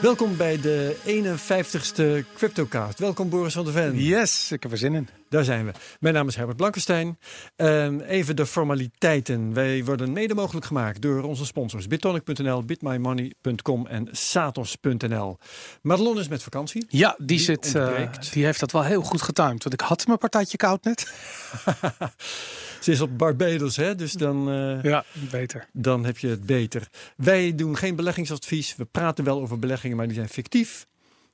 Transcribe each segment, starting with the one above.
Welkom bij de 51ste CryptoCast. Welkom Boris van der Ven. Yes, ik heb er zin in. Daar zijn we. Mijn naam is Herbert Blankenstein. Um, even de formaliteiten. Wij worden mede mogelijk gemaakt door onze sponsors Bitonic.nl, bitmymoney.com en Satos.nl. Madelon is met vakantie. Ja, die, die zit, uh, die heeft dat wel heel goed getimed. Want ik had mijn partijtje koud net. Ze is op Barbados, hè? dus dan, uh, ja, beter. dan heb je het beter. Wij doen geen beleggingsadvies. We praten wel over beleggingen, maar die zijn fictief.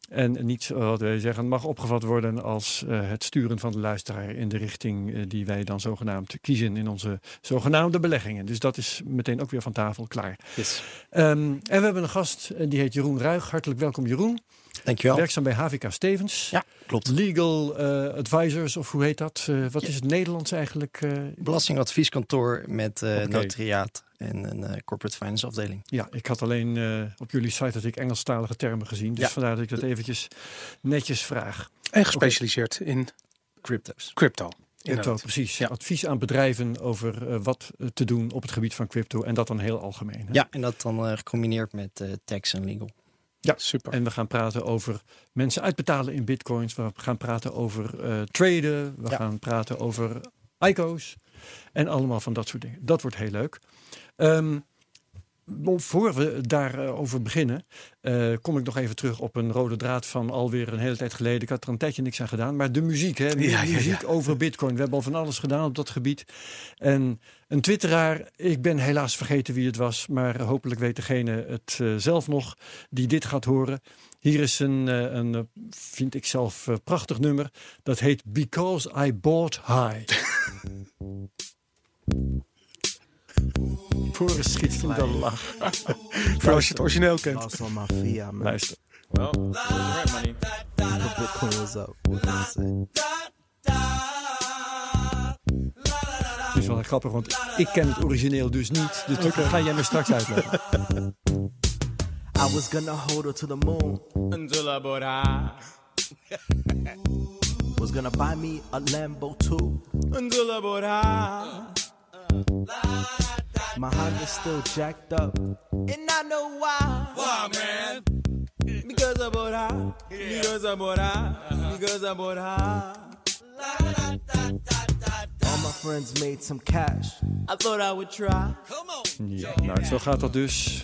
En niet, wat wij zeggen, mag opgevat worden als uh, het sturen van de luisteraar in de richting uh, die wij dan zogenaamd kiezen in onze zogenaamde beleggingen. Dus dat is meteen ook weer van tafel klaar. Yes. Um, en we hebben een gast, die heet Jeroen Ruig. Hartelijk welkom Jeroen. Dankjewel. Werkzaam bij HVK Stevens. Ja, klopt. Legal uh, advisors, of hoe heet dat? Uh, wat ja. is het Nederlands eigenlijk? Uh, Belastingadvieskantoor met okay. notariaat en een corporate finance afdeling. Ja, ik had alleen op jullie site dat ik Engelstalige termen gezien. Dus ja. vandaar dat ik dat eventjes netjes vraag. En gespecialiseerd okay. in crypto's. Crypto. Crypto, precies. Ja. Advies aan bedrijven over uh, wat te doen op het gebied van crypto. En dat dan heel algemeen. Hè? Ja, en dat dan uh, gecombineerd met uh, tax en legal. Ja, super. En we gaan praten over mensen uitbetalen in bitcoins. We gaan praten over uh, traden. We ja. gaan praten over ICO's. En allemaal van dat soort dingen. Dat wordt heel leuk. Um, voor we daarover beginnen, uh, kom ik nog even terug op een rode draad van alweer een hele tijd geleden. Ik had er een tijdje niks aan gedaan. Maar de muziek, hè? Ja, muziek ja, ja. over bitcoin. We hebben al van alles gedaan op dat gebied. En een twitteraar, ik ben helaas vergeten wie het was. Maar hopelijk weet degene het uh, zelf nog die dit gaat horen. Hier is een, uh, een vind ik zelf, prachtig nummer. Dat heet Because I Bought High. Voor een schiet van de lach. Voor als je het origineel kent. Lost on my feet, man. Luister. Well, money. The Bitcoin was up. What can I say? Het is wel grappig, want ik ken het origineel dus niet. Dus okay. ga jij me straks uitleggen. I was gonna hold her to the moon. Until I bought. Was gonna buy me a Lambo too. Until I bought My Honda's still jacked up. And I know why. Why, man? Because I bought high. Yeah. Because I bought high. Uh-huh. Because I bought high. All my friends made some cash. I thought I would try. Come on. Ja, nou, zo gaat dat dus.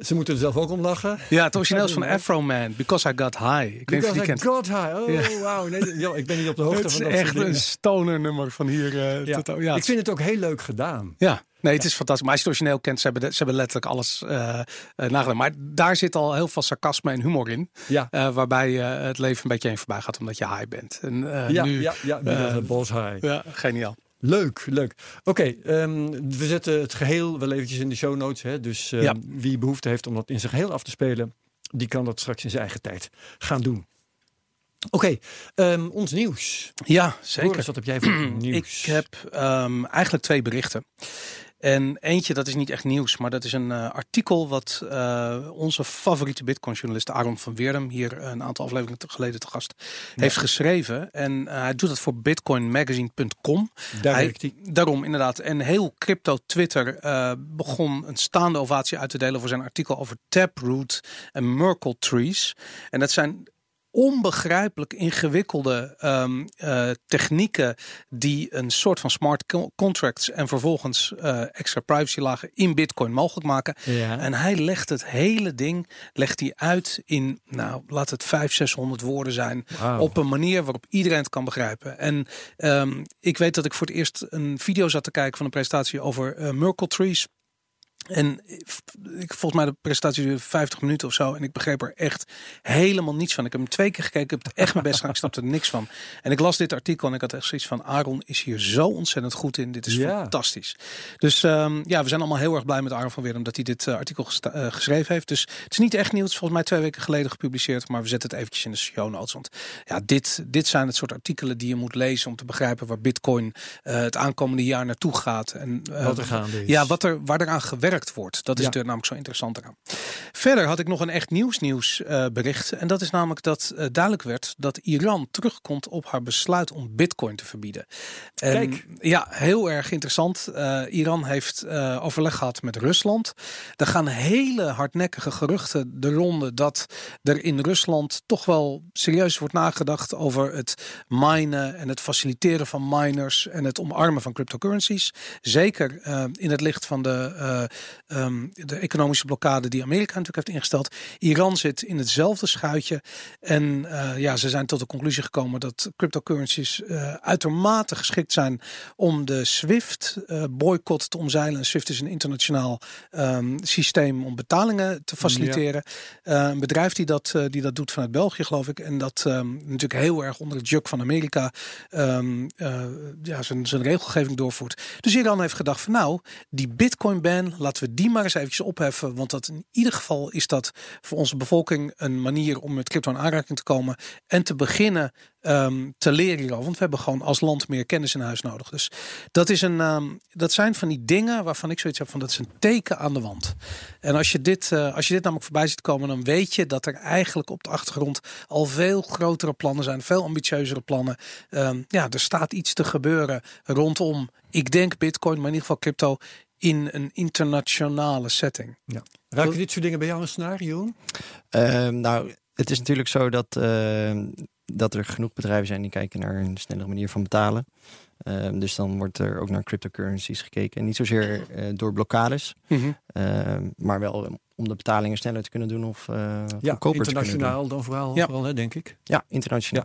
Ze moeten er zelf ook om lachen. Ja, het origineel is van Afro Man. Because I Got High. Ik Because die I kent. got high. Oh, Ja. wauw. Nee, ja, ik ben niet op de hoogte Het is van dat soort echt dingen. een stoner nummer van hier. eh, Ja. tot- ja, Ik vind het ook heel leuk gedaan. Ja, nee, het is fantastisch. Maar als je het origineel kent, ze hebben, ze hebben letterlijk alles eh, nagedaan. Maar daar zit al heel veel sarcasme en humor in. Ja. eh, waarbij het leven een beetje heen voorbij gaat omdat je high bent. En, Ja, nu, ja, ja, bought high. ja, geniaal. Leuk, leuk. Oké, ehm, we zetten het geheel wel eventjes in de show notes. Hè? Dus ehm, Ja. wie behoefte heeft om dat in zijn geheel af te spelen, die kan dat straks in zijn eigen tijd gaan doen. Oké, ehm, ons nieuws. Ja, zeker. Boris, wat heb jij voor nieuws? Ik heb eigenlijk twee berichten. En eentje, dat is niet echt nieuws, maar dat is een eh, artikel wat eh, onze favoriete Bitcoin-journalist Aaron van Weerdem hier een aantal afleveringen te- geleden te gast heeft geschreven. En eh, hij doet dat voor bitcoinmagazine.com. Daar Hij-. Daarom inderdaad. En heel crypto Twitter eh, begon een staande ovatie uit te delen voor zijn artikel over Taproot en Merkle trees. En dat zijn onbegrijpelijk ingewikkelde ehm, eh, technieken die een soort van smart co- contracts en vervolgens eh, extra privacylagen in Bitcoin mogelijk maken. Ja. En hij legt het hele ding legt hij uit in, nou, laat het 500, 600 woorden zijn. Op een manier waarop iedereen het kan begrijpen. En ehm, ik weet dat ik voor het eerst een video zat te kijken van een presentatie over eh, Merkle trees. En ik, volgens mij de presentatie duurde 50 minuten of zo. En ik begreep er echt helemaal niets van. Ik heb hem twee keer gekeken. Ik heb echt mijn best gedaan. Ik snapte er niks van. En ik las dit artikel en ik had echt zoiets van... Aaron is hier zo ontzettend goed in. Dit is Ja. fantastisch. Dus ehm, ja, we zijn allemaal heel erg blij met Aaron van Weer... omdat hij dit eh, artikel eh, geschreven heeft. Dus het is niet echt nieuw. Het is volgens mij twee weken geleden gepubliceerd. Maar we zetten het eventjes in de show notes. Want ja, dit, dit zijn het soort artikelen die je moet lezen... om te begrijpen waar Bitcoin eh, het aankomende jaar naartoe gaat. En, Wat er gaande is. ja, wat er, waar er aan gewerkt wordt. Dat is Ja. er namelijk zo interessant eraan. Verder had ik nog een echt nieuws nieuws eh, bericht. En dat is namelijk dat eh, duidelijk werd dat Iran terugkomt op haar besluit om bitcoin te verbieden. En, Kijk. Ja, heel erg interessant. Eh, Iran heeft overleg gehad met Rusland. Er gaan hele hardnekkige geruchten de ronde dat er in Rusland toch wel serieus wordt nagedacht over het minen en het faciliteren van miners en het omarmen van cryptocurrencies. Zeker in het licht van de, ehm, de economische blokkade die Amerika natuurlijk heeft ingesteld. Iran zit in hetzelfde schuitje. En eh, ja, ze zijn tot de conclusie gekomen dat cryptocurrencies eh, uitermate geschikt zijn om de SWIFT eh, te omzeilen. En SWIFT is een internationaal ehm, systeem om betalingen te faciliteren. Een bedrijf die dat, die dat doet vanuit België, geloof ik. En dat ehm, natuurlijk heel erg onder het juk van Amerika ja, zijn, zijn regelgeving doorvoert. Dus Iran heeft gedacht van nou, die bitcoin ban, we die maar eens eventjes opheffen. Want dat in ieder geval is dat voor onze bevolking een manier om met crypto in aanraking te komen. En te beginnen ehm, te leren hierover. Want we hebben gewoon als land meer kennis in huis nodig. Dus dat, is een, ehm, dat zijn van die dingen waarvan ik zoiets heb van dat is een teken aan de wand. En als je dit, eh, als je dit namelijk voorbij ziet komen, dan weet je dat er eigenlijk op de achtergrond al veel grotere plannen zijn, veel ambitieuzere plannen. Ehm, ja, er staat iets te gebeuren rondom, ik denk Bitcoin, maar in ieder geval crypto, in een internationale setting. Raken dit soort dingen bij jou een snaar, Jeroen? Ehm, nou, het is natuurlijk zo dat, ehm, dat er genoeg bedrijven zijn die kijken naar een snellere manier van betalen. Ehm, dus dan wordt er ook naar cryptocurrencies gekeken. En niet zozeer eh, door blokkades, ehm, maar wel om de betalingen sneller te kunnen doen of eh Ja, goedkoper te kunnen doen. internationaal dan vooral, Ja. vooral hè, denk ik. Ja, internationaal.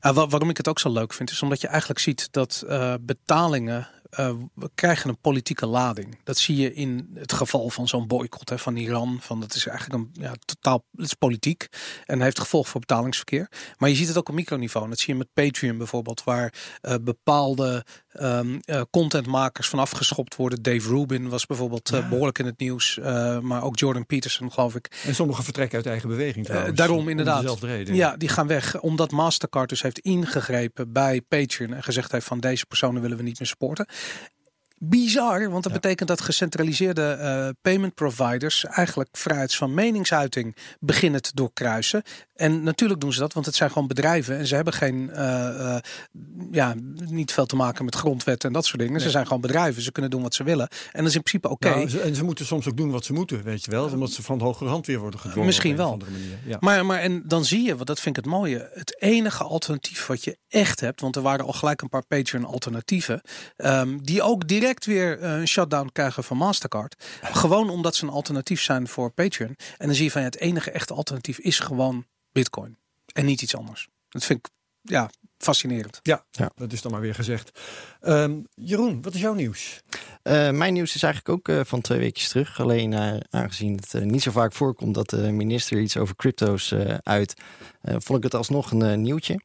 Ah, wa- waarom ik het ook zo leuk vind, is omdat je eigenlijk ziet dat eh, betalingen eh, we krijgen een politieke lading. Dat zie je in het geval van zo'n boycott hè, van Iran. Van dat is eigenlijk een ja, totaal het is politiek en heeft gevolg voor betalingsverkeer. Maar je ziet het ook op microniveau. Dat zie je met Patreon bijvoorbeeld, waar eh, bepaalde ehm, eh, contentmakers van afgeschopt worden. Dave Rubin was bijvoorbeeld eh, Ja. behoorlijk in het nieuws, eh, maar ook Jordan Peterson, geloof ik. En sommigen vertrekken uit eigen beweging trouwens. Daarom Om inderdaad. reden. Ja, die gaan weg. Omdat Mastercard dus heeft ingegrepen bij Patreon en gezegd heeft van deze personen willen we niet meer supporten. Bizar, want dat Ja. betekent dat gecentraliseerde eh, payment providers eigenlijk vrijheid van meningsuiting beginnen te doorkruisen. En natuurlijk doen ze dat, want het zijn gewoon bedrijven en ze hebben geen, eh, eh, ja, niet veel te maken met grondwetten en dat soort dingen. Ze zijn gewoon bedrijven, ze kunnen doen wat ze willen. En dat is in principe oké. Nou, en ze moeten soms ook doen wat ze moeten, weet je wel. Omdat ze van de hogere hand weer worden gedwongen. Misschien wel. of andere manier. Ja. Maar, maar en dan zie je, want dat vind ik het mooie, het enige alternatief wat je echt hebt, want er waren al gelijk een paar Patreon alternatieven, ehm, die ook direct weer eh, een shutdown krijgen van Mastercard. Gewoon omdat ze een alternatief zijn voor Patreon. En dan zie je van ja, het enige echte alternatief is gewoon Bitcoin en niet iets anders. Dat vind ik ja, fascinerend. Ja, Ja. dat is dan maar weer gezegd. Ehm, Jeroen, wat is jouw nieuws? Eh, mijn nieuws is eigenlijk ook eh, van twee weken terug. Alleen eh, aangezien het niet zo vaak voorkomt dat de minister iets over crypto's uit, vond ik het alsnog een nieuwtje.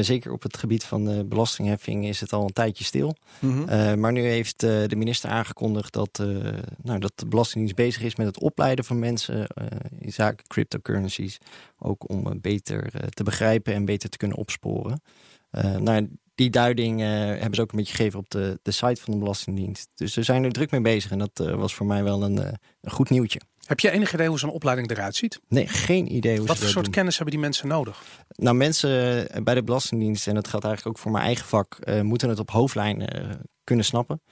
Zeker op het gebied van de belastingheffing is het al een tijdje stil. Eh, maar nu heeft de minister aangekondigd dat, nou, dat de Belastingdienst bezig is met het opleiden van mensen in zaken cryptocurrencies. Ook om beter te begrijpen en beter te kunnen opsporen. Nou, die duiding eh, hebben ze ook een beetje gegeven op de, de site van de Belastingdienst. Dus ze zijn er druk mee bezig en dat eh, was voor mij wel een, eh, een goed nieuwtje. Heb je enig idee hoe zo'n opleiding eruit ziet? Nee, geen idee hoe Wat ze voor soort doen. kennis hebben die mensen nodig? Nou, mensen bij de Belastingdienst, en dat geldt eigenlijk ook voor mijn eigen vak, moeten het op hoofdlijnen eh, kunnen snappen.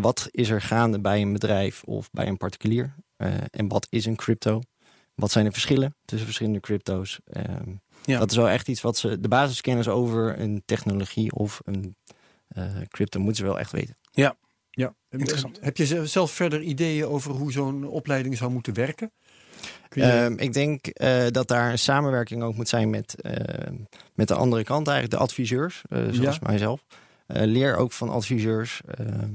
Wat is er gaande bij een bedrijf of bij een particulier? En wat is een crypto? Wat zijn de verschillen tussen verschillende crypto's? Ehm, Ja. Dat is wel echt iets wat ze, de basiskennis over een technologie of een eh, crypto moeten ze wel echt weten. Ja. Interessant. Heb je zelf verder ideeën over hoe zo'n opleiding zou moeten werken? Je- Ehm, ik denk eh, dat daar een samenwerking ook moet zijn met, eh, met de andere kant, eigenlijk de adviseurs, eh, zoals Ja. mijzelf. Eh, leer ook van adviseurs. Ehm,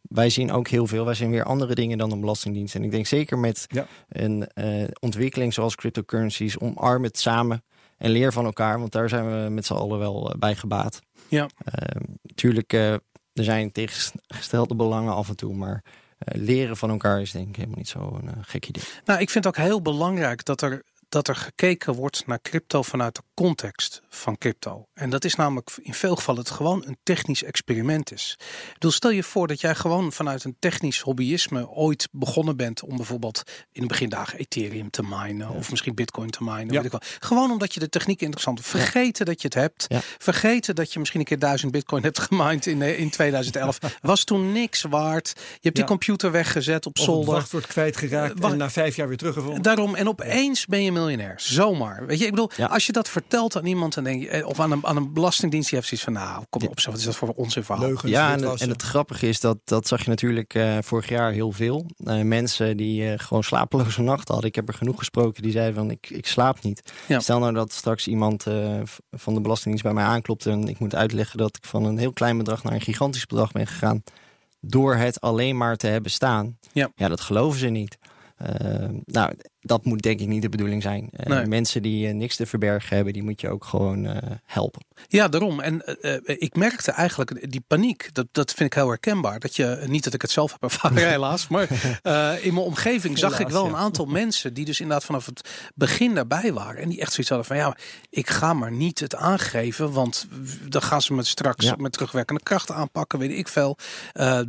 wij zien ook heel veel. Wij zien weer andere dingen dan de Belastingdienst. En ik denk zeker met Ja. een eh, ontwikkeling zoals cryptocurrencies, omarm het samen en leer van elkaar. Want daar zijn we met z'n allen wel eh, bij gebaat. Ja. Ehm, tuurlijk, eh, er zijn tegengestelde belangen af en toe, maar eh, leren van elkaar is denk ik helemaal niet zo'n gek idee. Nou, ik vind het ook heel belangrijk dat er, dat er gekeken wordt naar crypto vanuit de context van crypto. En dat is namelijk in veel gevallen het gewoon een technisch experiment is. Ik bedoel, stel je voor dat jij gewoon vanuit een technisch hobbyisme ooit begonnen bent om bijvoorbeeld in de begindagen Ethereum te minen of misschien Bitcoin te minen. Ja. Weet ik wel. Gewoon omdat je de techniek interessant vindt. Vergeten dat je het hebt. Vergeten dat je misschien een keer duizend Bitcoin hebt gemined in, eh, in 2011. Was toen niks waard. Je hebt die computer weggezet op Of het zolder. wachtwoord kwijtgeraakt Eh, en na vijf jaar weer teruggevonden. Daarom, en opeens ben je miljonair. Zomaar. Weet je, ik bedoel, Ja. als je dat vertelt aan iemand, dan denk je, eh, of aan een, aan een belastingdienst, die heeft zoiets van, nou, kom op, zo, wat is dat voor onzin verhaal? Leugens, Ja, en, en het grappige is dat dat zag je natuurlijk eh, vorig jaar heel veel. Eh, mensen die eh, gewoon slapeloze nachten hadden. Ik heb er genoeg gesproken die zeiden van ik, ik slaap niet. Ja. Stel nou dat straks iemand eh, van de Belastingdienst bij mij aanklopt en ik moet uitleggen dat ik van een heel klein bedrag naar een gigantisch bedrag ben gegaan. Door het alleen maar te hebben staan. Ja. ja dat geloven ze niet. Eh, nou, dat moet denk ik niet de bedoeling zijn. Eh, Nee. Mensen die eh, niks te verbergen hebben, die moet je ook gewoon eh, helpen. Ja, daarom. En ik merkte eigenlijk die paniek, dat, dat vind ik heel herkenbaar. Dat je, niet dat ik het zelf heb ervaren helaas, maar in mijn omgeving zag ik wel ja. een aantal mensen die dus inderdaad vanaf het begin daarbij waren. En die echt zoiets hadden van, ja, ik ga maar niet het aangeven, want dan gaan ze me straks Ja. met terugwerkende kracht aanpakken, weet ik veel.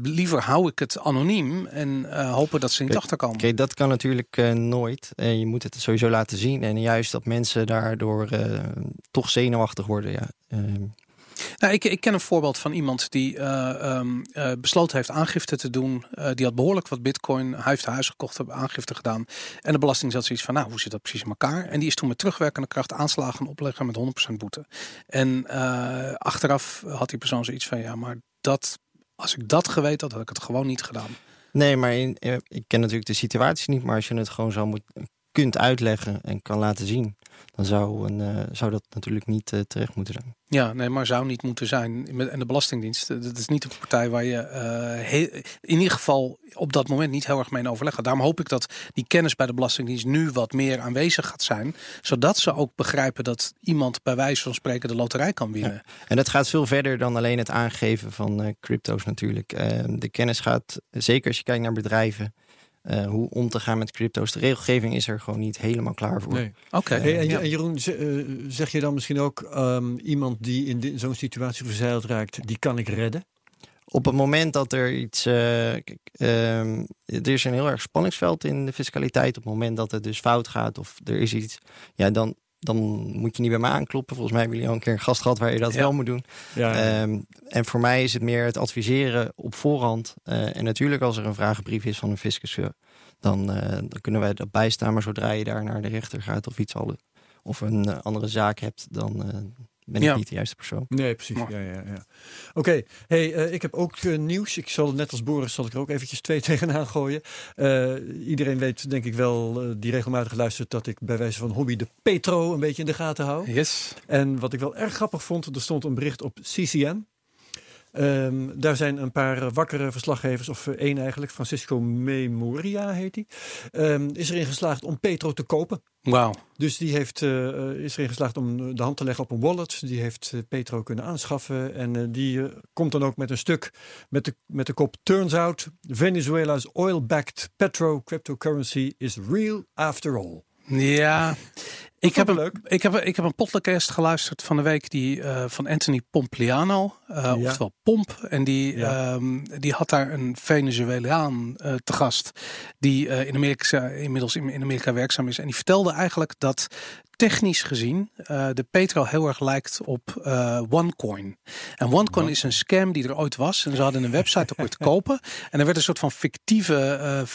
Liever hou ik het anoniem en hopen dat ze niet Kijk, achterkomen. Oké, dat kan natuurlijk eh, Eh, je moet het sowieso laten zien. En juist dat mensen daardoor eh, toch zenuwachtig worden. Ja. Ehm, Nou, ik, ik ken een voorbeeld van iemand die eh, ehm, eh, besloten heeft aangifte te doen. Die had behoorlijk wat bitcoin. Hij een huis gekocht, heeft aangifte gedaan. En de belasting zat zoiets van, nou, hoe zit dat precies in elkaar? En die is toen met terugwerkende kracht aanslagen opleggen met 100% boete. En achteraf had die persoon zoiets van, ja, maar dat, als ik dat geweten had, had ik het gewoon niet gedaan. Nee, maar in, eh, ik ken natuurlijk de situatie niet. Maar als je het gewoon zo moet, kunt uitleggen en kan laten zien. Dan zou, een, eh, zou dat natuurlijk niet eh, terecht moeten zijn. Ja, nee, maar zou niet moeten zijn. En de Belastingdienst, dat is niet de partij waar je eh, in ieder geval op dat moment niet heel erg mee in overleg gaat. Daarom hoop ik dat die kennis bij de Belastingdienst nu wat meer aanwezig gaat zijn. Zodat ze ook begrijpen dat iemand bij wijze van spreken de loterij kan winnen. En dat gaat veel verder dan alleen het aangeven van eh, crypto's natuurlijk. Eh, de kennis gaat, zeker als je kijkt naar bedrijven, eh, hoe om te gaan met crypto's. De regelgeving is er gewoon niet helemaal klaar voor. Nee. Oké. Hey, en, en Jeroen, eh, zeg je dan misschien ook ehm, iemand die in zo'n situatie verzeild raakt, die kan ik redden? Op het moment dat er iets. eh, ehm, er is een heel erg spanningsveld in de fiscaliteit. Op het moment dat het dus fout gaat of er is iets. Ja, dan, dan moet je niet bij me aankloppen. Volgens mij hebben jullie al een keer een gast gehad waar je dat Ja. wel moet doen. Ja, Ehm, en voor mij is het meer het adviseren op voorhand. Eh, en natuurlijk, als er een vragenbrief is van een fiscus, ja, dan, eh, dan kunnen wij dat bijstaan. Maar zodra je daar naar de rechter gaat of iets al, of een eh, andere zaak hebt, dan ben ik niet de juiste persoon. Nee, precies. Maar- Ja, ja, ja. Oké, hey, eh, ik heb ook eh, nieuws. Ik zal net als Boris zal ik er ook eventjes twee tegenaan gooien. Eh, iedereen weet denk ik wel, eh, die regelmatig luistert, dat ik bij wijze van hobby de Petro een beetje in de gaten hou. Yes. En wat ik wel erg grappig vond, er stond een bericht op CCN. Ehm, daar zijn een paar wakkere verslaggevers, of één eigenlijk, Francisco Memoria heet hij. Ehm, is erin geslaagd om Petro te kopen. Wauw. Dus die heeft, eh, eh, is erin geslaagd om de hand te leggen op een wallet. Die heeft eh, Petro kunnen aanschaffen. En die komt dan ook met een stuk met de, met de kop Turns out Venezuela's oil-backed petro cryptocurrency is real after all. Ja, ik heb, een, ik, heb, ik heb een podcast geluisterd van de week die, eh, van Anthony Pompliano, eh, Ja. oftewel Pomp. En die, Ja. ehm, die had daar een Venezuelaan eh, te gast, die in Amerika, inmiddels in, in Amerika werkzaam is. En die vertelde eigenlijk dat technisch gezien de Petro heel erg lijkt op OneCoin. En OneCoin is een scam die er ooit was. En ze hadden een website ook ooit te kopen. En er werd een soort van fictieve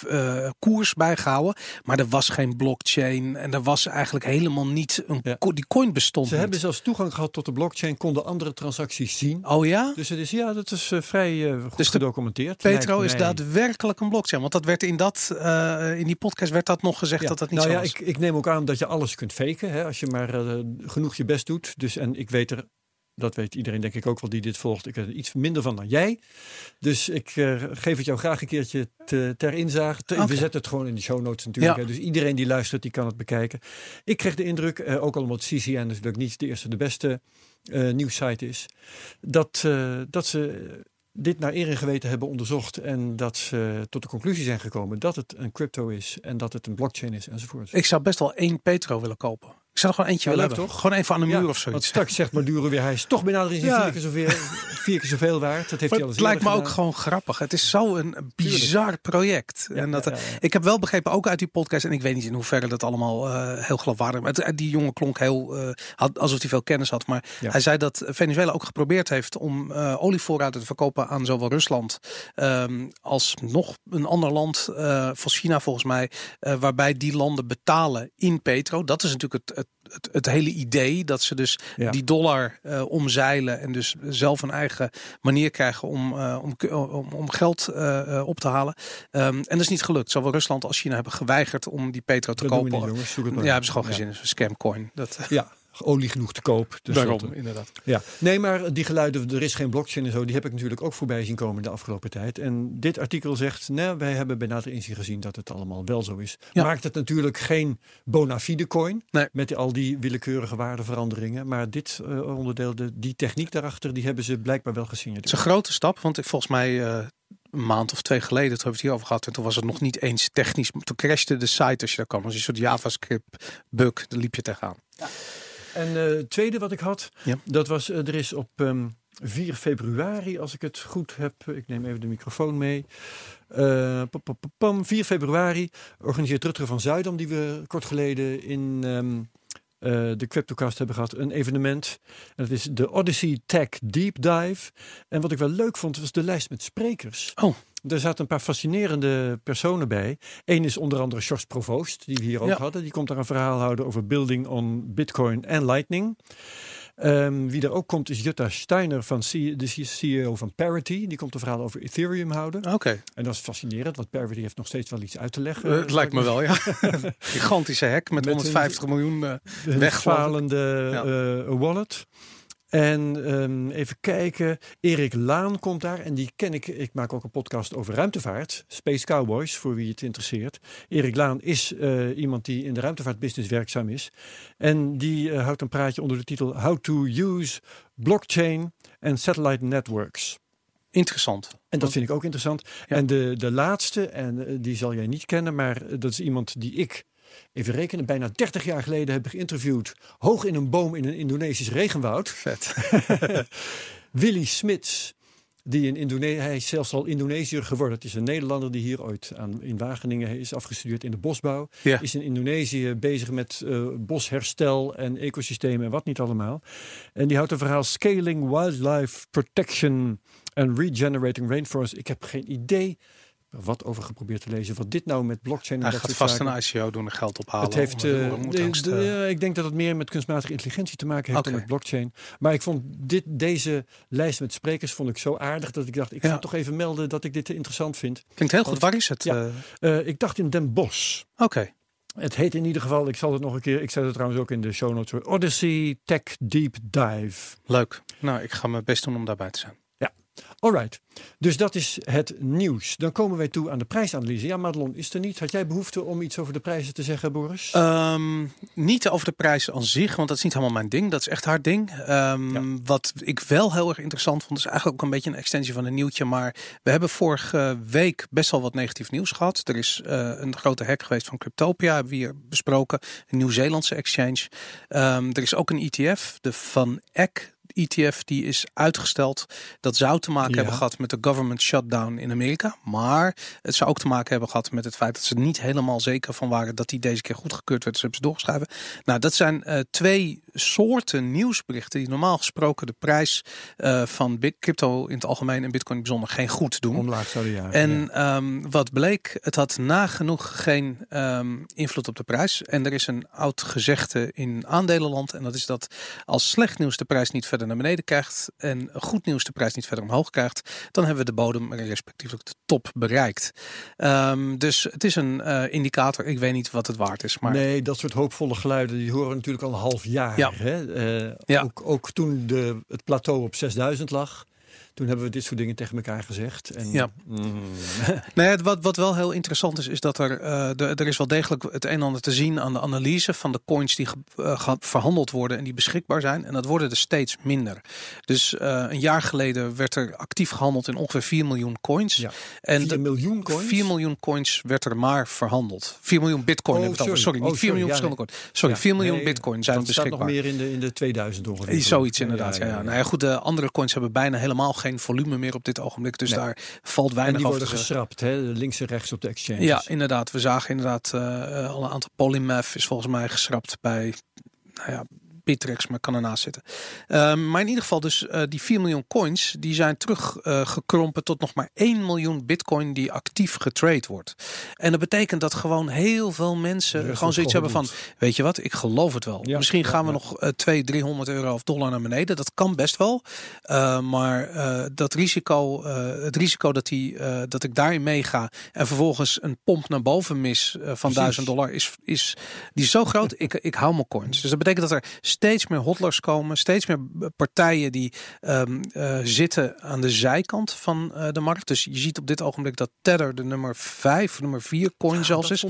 koers bijgehouden. Maar er was geen blockchain. En er was eigenlijk helemaal niet een Ja. co- die coin bestond Ze niet. hebben zelfs toegang gehad tot de blockchain, konden andere transacties zien. Oh ja? Dus het is, ja, dat is eh, vrij eh, goed Dus gedocumenteerd. Petro is daadwerkelijk een blockchain. Want dat werd in, dat, eh, in die podcast werd dat nog gezegd Ja. dat dat niet nou zo ja, was. ik, ik neem ook aan dat je alles kunt faken. Hè, als je maar genoeg je best doet. Dus, en ik weet er, dat weet iedereen denk ik ook wel die dit volgt. Ik weet er iets minder van dan jij. Dus ik eh, geef het jou graag een keertje te, ter inzage. Te-. We zetten het gewoon in de show notes natuurlijk. Ja. hè. Dus iedereen die luistert, die kan het bekijken. Ik kreeg de indruk, eh, ook al omdat CCN natuurlijk niet de eerste de beste eh nieuwssite is. Dat, dat ze dit naar eer en geweten hebben onderzocht en dat ze tot de conclusie zijn gekomen dat het een crypto is en dat het een blockchain is enzovoort. Ik zou best wel één Petro willen kopen. Ik zou er gewoon eentje Ja, willen hebben. toch? Gewoon even aan de muur Ja, of Want zoiets. straks zegt Maduro weer, hij is toch bijna in Ja. vier, keer zoveel, vier keer zoveel waard. Dat heeft hij al het lijkt me ook gewoon grappig. Het is zo'n bizar project. En dat, ja. Ik heb wel begrepen, ook uit die podcast, en ik weet niet in hoeverre dat allemaal eh, heel geloofwaardig is. Het- die jongen klonk heel, eh, had, alsof hij veel kennis had. Maar hij zei dat Venezuela ook geprobeerd heeft om eh, olievoorraden te verkopen aan zowel Rusland ehm, als nog een ander land, eh van China volgens mij, eh, waarbij die landen betalen in petro. Dat is natuurlijk het, het, het, het hele idee, dat ze dus Ja. die dollar eh, omzeilen en dus zelf een eigen manier krijgen om, eh, om, om, om geld eh, op te halen. Ehm, en dat is niet gelukt. Zowel Rusland als China hebben geweigerd om die petro te Dat kopen. niet, jongens. Ja, hebben ze gewoon Ja. geen zin in. Een scamcoin. Dat, Ja, olie genoeg te koop. Dus daarom, dat, inderdaad. Ja, nee, maar die geluiden, er is geen blockchain en zo, die heb ik natuurlijk ook voorbij zien komen de afgelopen tijd. En dit artikel zegt, nee, wij hebben bij nader inzien gezien dat het allemaal wel zo is. Ja. Maakt het natuurlijk geen bona fide coin Nee. met al die willekeurige waardeveranderingen. Maar dit eh, onderdeel, de, die techniek daarachter, die hebben ze blijkbaar wel gezien. Het is een grote stap, want ik volgens mij eh, een maand of twee geleden, toen hebben we het hier over gehad, en toen was het nog niet eens technisch. Toen crashte de site als je daar kwam. als een soort JavaScript bug, daar liep je tegenaan. En eh, het tweede wat ik had, Ja. dat was, eh, er is op ehm, 4 februari, als ik het goed heb, ik neem even de microfoon mee. Eh, pam, pam, pam, 4 februari organiseert Rutger van Zuidam, die we kort geleden in ehm, eh, de Cryptocast hebben gehad, een evenement. En dat is de Odyssey Tech Deep Dive. En wat ik wel leuk vond, was de lijst met sprekers. Oh. Er zaten een paar fascinerende personen bij. Eén is onder andere Sjors Provoost, die we hier ook Ja. hadden. Die komt daar een verhaal houden over building on Bitcoin en Lightning. Ehm, wie er ook komt is Jutta Steiner, van C- de CEO van Parity. Die komt een verhaal over Ethereum houden. Oké, En dat is fascinerend, want Parity heeft nog steeds wel iets uit te leggen. Eh, het lijkt me wel, ja. Gigantische hack met, Met 150 miljoen. eh, Een weg, geloof ik. falende Ja. eh, wallet. En ehm, even kijken, Erik Laan komt daar en die ken ik. Ik maak ook een podcast over ruimtevaart, Space Cowboys, voor wie het interesseert. Erik Laan is eh, iemand die in de ruimtevaartbusiness werkzaam is. En die eh, houdt een praatje onder de titel How to Use Blockchain and Satellite Networks. interessant. En dat vind ik ook interessant. Ja. En de, de laatste, en eh, die zal jij niet kennen, maar dat is iemand die ik, even rekenen, bijna 30 jaar geleden heb geïnterviewd. Hoog in een boom in een Indonesisch regenwoud. Vet. Willy Smits, die in Indonesië, hij is zelfs al Indonesiër geworden. Het is een Nederlander die hier ooit aan, in Wageningen is afgestudeerd in de bosbouw. Ja. Is in Indonesië bezig met eh, bosherstel en ecosystemen en wat niet allemaal. En die houdt een verhaal Scaling Wildlife Protection and Regenerating Rainforest. Ik heb geen idee wat over geprobeerd te lezen. Wat dit nou met blockchain en Hij dat gaat vast zaken- een ICO doen en geld ophalen. het heeft, de eh, de- ja, ik denk dat het meer met kunstmatige intelligentie te maken heeft dan met blockchain. Maar ik vond dit, deze lijst met sprekers vond ik zo aardig dat ik dacht, ik Ja. ga toch even melden dat ik dit interessant vind. Klinkt heel goed. Waar is het? Ja. Eh, Eh, ik dacht in Den Bosch. Oké. Het heet in ieder geval, ik zal het nog een keer, ik zet het trouwens ook in de show notes, Odyssey Tech Deep Dive. Leuk. Nou, ik ga mijn best doen om daarbij te zijn. Alright, dus dat is het nieuws. Dan komen wij toe aan de prijsanalyse. Ja, Madelon, is er niet? Had jij behoefte om iets over de prijzen te zeggen, Boris? Ehm, niet over de prijs aan zich, want dat is niet helemaal mijn ding. Dat is echt haar ding. Ehm, Ja. Wat ik wel heel erg interessant vond, is eigenlijk ook een beetje een extensie van een nieuwtje. Maar we hebben vorige week best wel wat negatief nieuws gehad. Er is eh, een grote hack geweest van Cryptopia, hebben we hier besproken. Een Nieuw-Zeelandse exchange. Ehm, er is ook een ETF, de Van Eck. ETF die is uitgesteld. Dat zou te maken Ja. hebben gehad met de government shutdown in Amerika. Maar het zou ook te maken hebben gehad met het feit dat ze niet helemaal zeker van waren dat die deze keer goedgekeurd werd. Dus hebben ze doorgeschreven. Nou, dat zijn eh, twee soorten nieuwsberichten die normaal gesproken de prijs eh, van big crypto in het algemeen en bitcoin in bijzonder geen goed doen. Omlaag zouden jagen. En ja. ehm, wat bleek, het had nagenoeg geen ehm, invloed op de prijs. En er is een oud gezegde in aandelenland. En dat is dat als slecht nieuws de prijs niet verder naar beneden krijgt. En goed nieuws de prijs niet verder omhoog krijgt. Dan hebben we de bodem, respectievelijk de top, bereikt. Ehm, dus het is een eh, indicator. Ik weet niet wat het waard is. Maar Nee, dat soort hoopvolle geluiden die horen natuurlijk al een half jaar. Ja. Hè? Eh, Ja. ook, ook toen de, het plateau op 6000 lag. Toen hebben we dit soort dingen tegen elkaar gezegd. En, Ja. Mm, Nee, wat, wat wel heel interessant is, is dat er, eh, de, er is wel degelijk het een en ander te zien aan de analyse van de coins die ge- verhandeld worden en die beschikbaar zijn. En dat worden er steeds minder. Dus eh, een jaar geleden werd er actief gehandeld in ongeveer 4 miljoen coins. Ja. En 4 de- miljoen coins? 4 miljoen coins werd er maar verhandeld. 4 miljoen bitcoin Oh, sorry. Sorry, niet Oh, 4 sorry. miljoen Ja, verschillende coins. Sorry, 4 miljoen Nee, bitcoin zijn dat staat beschikbaar. nog meer in de, in de 2000 ongeveer. Zoiets inderdaad. Ja. Nou ja, goed, de andere coins hebben bijna helemaal geen volume meer op dit ogenblik. Dus Nee. daar valt weinig die over worden te zeggen. geschrapt, hè? links en rechts op de exchanges. Ja, inderdaad. We zagen inderdaad eh, eh, al een aantal Polymath is volgens mij geschrapt bij nou ja, Bittrex, maar kan ernaast zitten. Ehm, maar in ieder geval dus eh, die 4 miljoen coins, die zijn teruggekrompen gekrompen tot nog maar 1 miljoen bitcoin die actief getrade wordt. En dat betekent dat gewoon heel veel mensen gewoon zoiets hebben van, weet je wat, ik geloof het wel. Ja, Misschien gaan we nog eh 200, 300 euro of dollar naar beneden. Dat kan best wel. Eh, maar eh, dat risico, eh, het risico dat, die, eh, dat ik daarin meega en vervolgens een pomp naar boven mis eh, van Precies. 1000 dollar is, is, die is zo groot. ik, ik hou mijn coins. Dus dat betekent dat er steeds meer hodlers komen, steeds meer partijen die ehm, eh, zitten aan de zijkant van eh, de markt. Dus je ziet op dit ogenblik dat Tether de nummer 5, nummer 4 coin zelfs dat is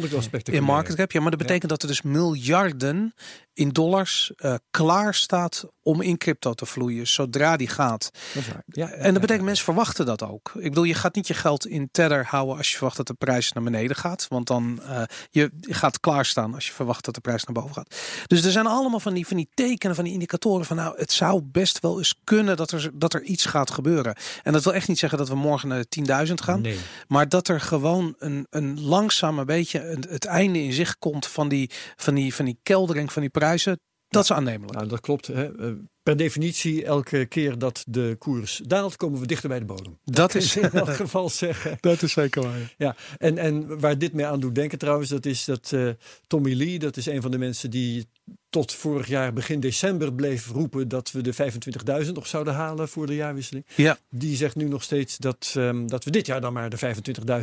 in market cap. Ja, maar dat betekent dat er dus miljarden in dollars eh, klaar staat om in crypto te vloeien zodra die gaat. Dat. Ja, En dat betekent mensen verwachten dat ook. Ik bedoel, je gaat niet je geld in Tether houden als je verwacht dat de prijs naar beneden gaat. Want dan uh, je, gaat klaarstaan als je verwacht dat de prijs naar boven gaat. Dus er zijn allemaal van die, van die tekenen, van die indicatoren van nou, het zou best wel eens kunnen dat er, dat er iets gaat gebeuren. En dat wil echt niet zeggen dat we morgen naar de 10.000 gaan. Nee. Maar dat er gewoon een, een langzaam een beetje een, het einde in zicht komt van die, van, die, van die keldering van die prijzen. Dat is aannemelijk. Nou, dat klopt. Hè. Eh, Per definitie, elke keer dat de koers daalt, komen we dichter bij de bodem. Dat is in elk geval zeggen. Dat is zeker waar. Ja, en, en waar dit mee aan doet denken trouwens, dat is dat uh, Tommy Lee, dat is een van de mensen die tot vorig jaar begin december bleef roepen dat we de 25.000 nog zouden halen voor de jaarwisseling. Ja. Die zegt nu nog steeds dat, um, dat we dit jaar dan maar de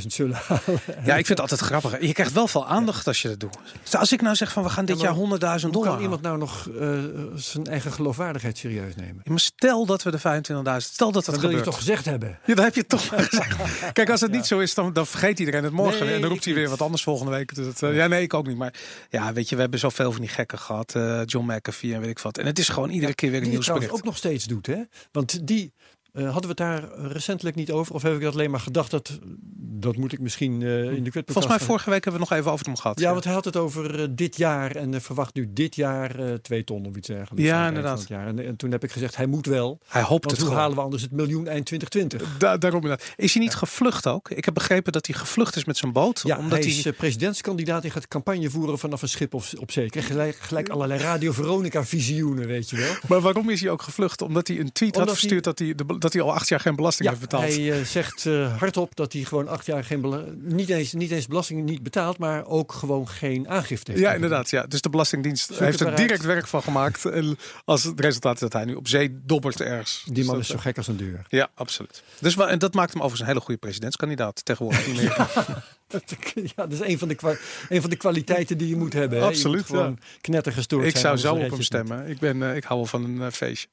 25.000 zullen halen. Ja, ik vind het altijd grappig. Je krijgt wel veel aandacht als je dat doet. Dus als ik nou zeg van we gaan dit ja, jaar 100.000 dollar. Kan iemand nou nog uh, zijn eigen geloofwaardigheid serieus nemen? Ja, maar stel dat we de 25.000, stel dat dat dan gebeurt. wil je toch gezegd hebben? Ja, dat heb je toch gezegd. Kijk, als het niet zo is, dan, dan vergeet iedereen het morgen. Nee, en dan roept hij weer wat anders volgende week. Dus het, uh, ja, nee, ik ook niet. Maar ja, weet je, we hebben zoveel van die gekken gehad. Uh, John McAfee en weet ik wat. En het is gewoon iedere keer weer een nieuwsbericht. ook nog steeds doet, hè? Want die uh, hadden we het daar recentelijk niet over? Of heb ik dat alleen maar gedacht dat dat moet ik misschien uh, in de kwit Volgens mij vorige week hebben we nog even over hem gehad. Ja, ja. want hij had het over uh, dit jaar en verwacht nu dit jaar twee ton of iets dergelijks. Ja, inderdaad. Jaar. En, en, toen heb ik gezegd, hij moet wel. Hij hoopt want het hoe halen we anders het miljoen eind 2020? Da daarom inderdaad. Is hij niet ja. gevlucht ook? Ik heb begrepen dat hij gevlucht is met zijn boot. Ja, omdat hij is hij... presidentskandidaat. Hij gaat campagne voeren vanaf een schip op, op zee. Gelijk, gelijk allerlei Radio Veronica visioenen, weet je wel. Maar waarom is hij ook gevlucht? Omdat hij een tweet Omdat had verstuurd hij... dat, hij, de, dat hij al acht jaar geen belasting ja, heeft betaald. Hij uh, zegt uh, hardop dat hij gewoon acht jaar geen niet eens, niet eens belasting niet betaalt, maar ook gewoon geen aangifte heeft. Ja, inderdaad. Ja. Dus de Belastingdienst heeft er direct werk van gemaakt. En als het resultaat is dat hij nu op zee dobbert ergens. Die man dus is zo gek als een deur. Ja, absoluut. Dus en dat maakt hem overigens een hele goede presidentskandidaat tegenwoordig. ja, dat is een van, de een van de kwaliteiten die je moet hebben. Hè? Absoluut. Gewoon ja. knettergestoord Ik zou zo op hem niet. stemmen. Ik, ben, uh, ik hou wel van een uh, feestje.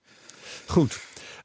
Goed.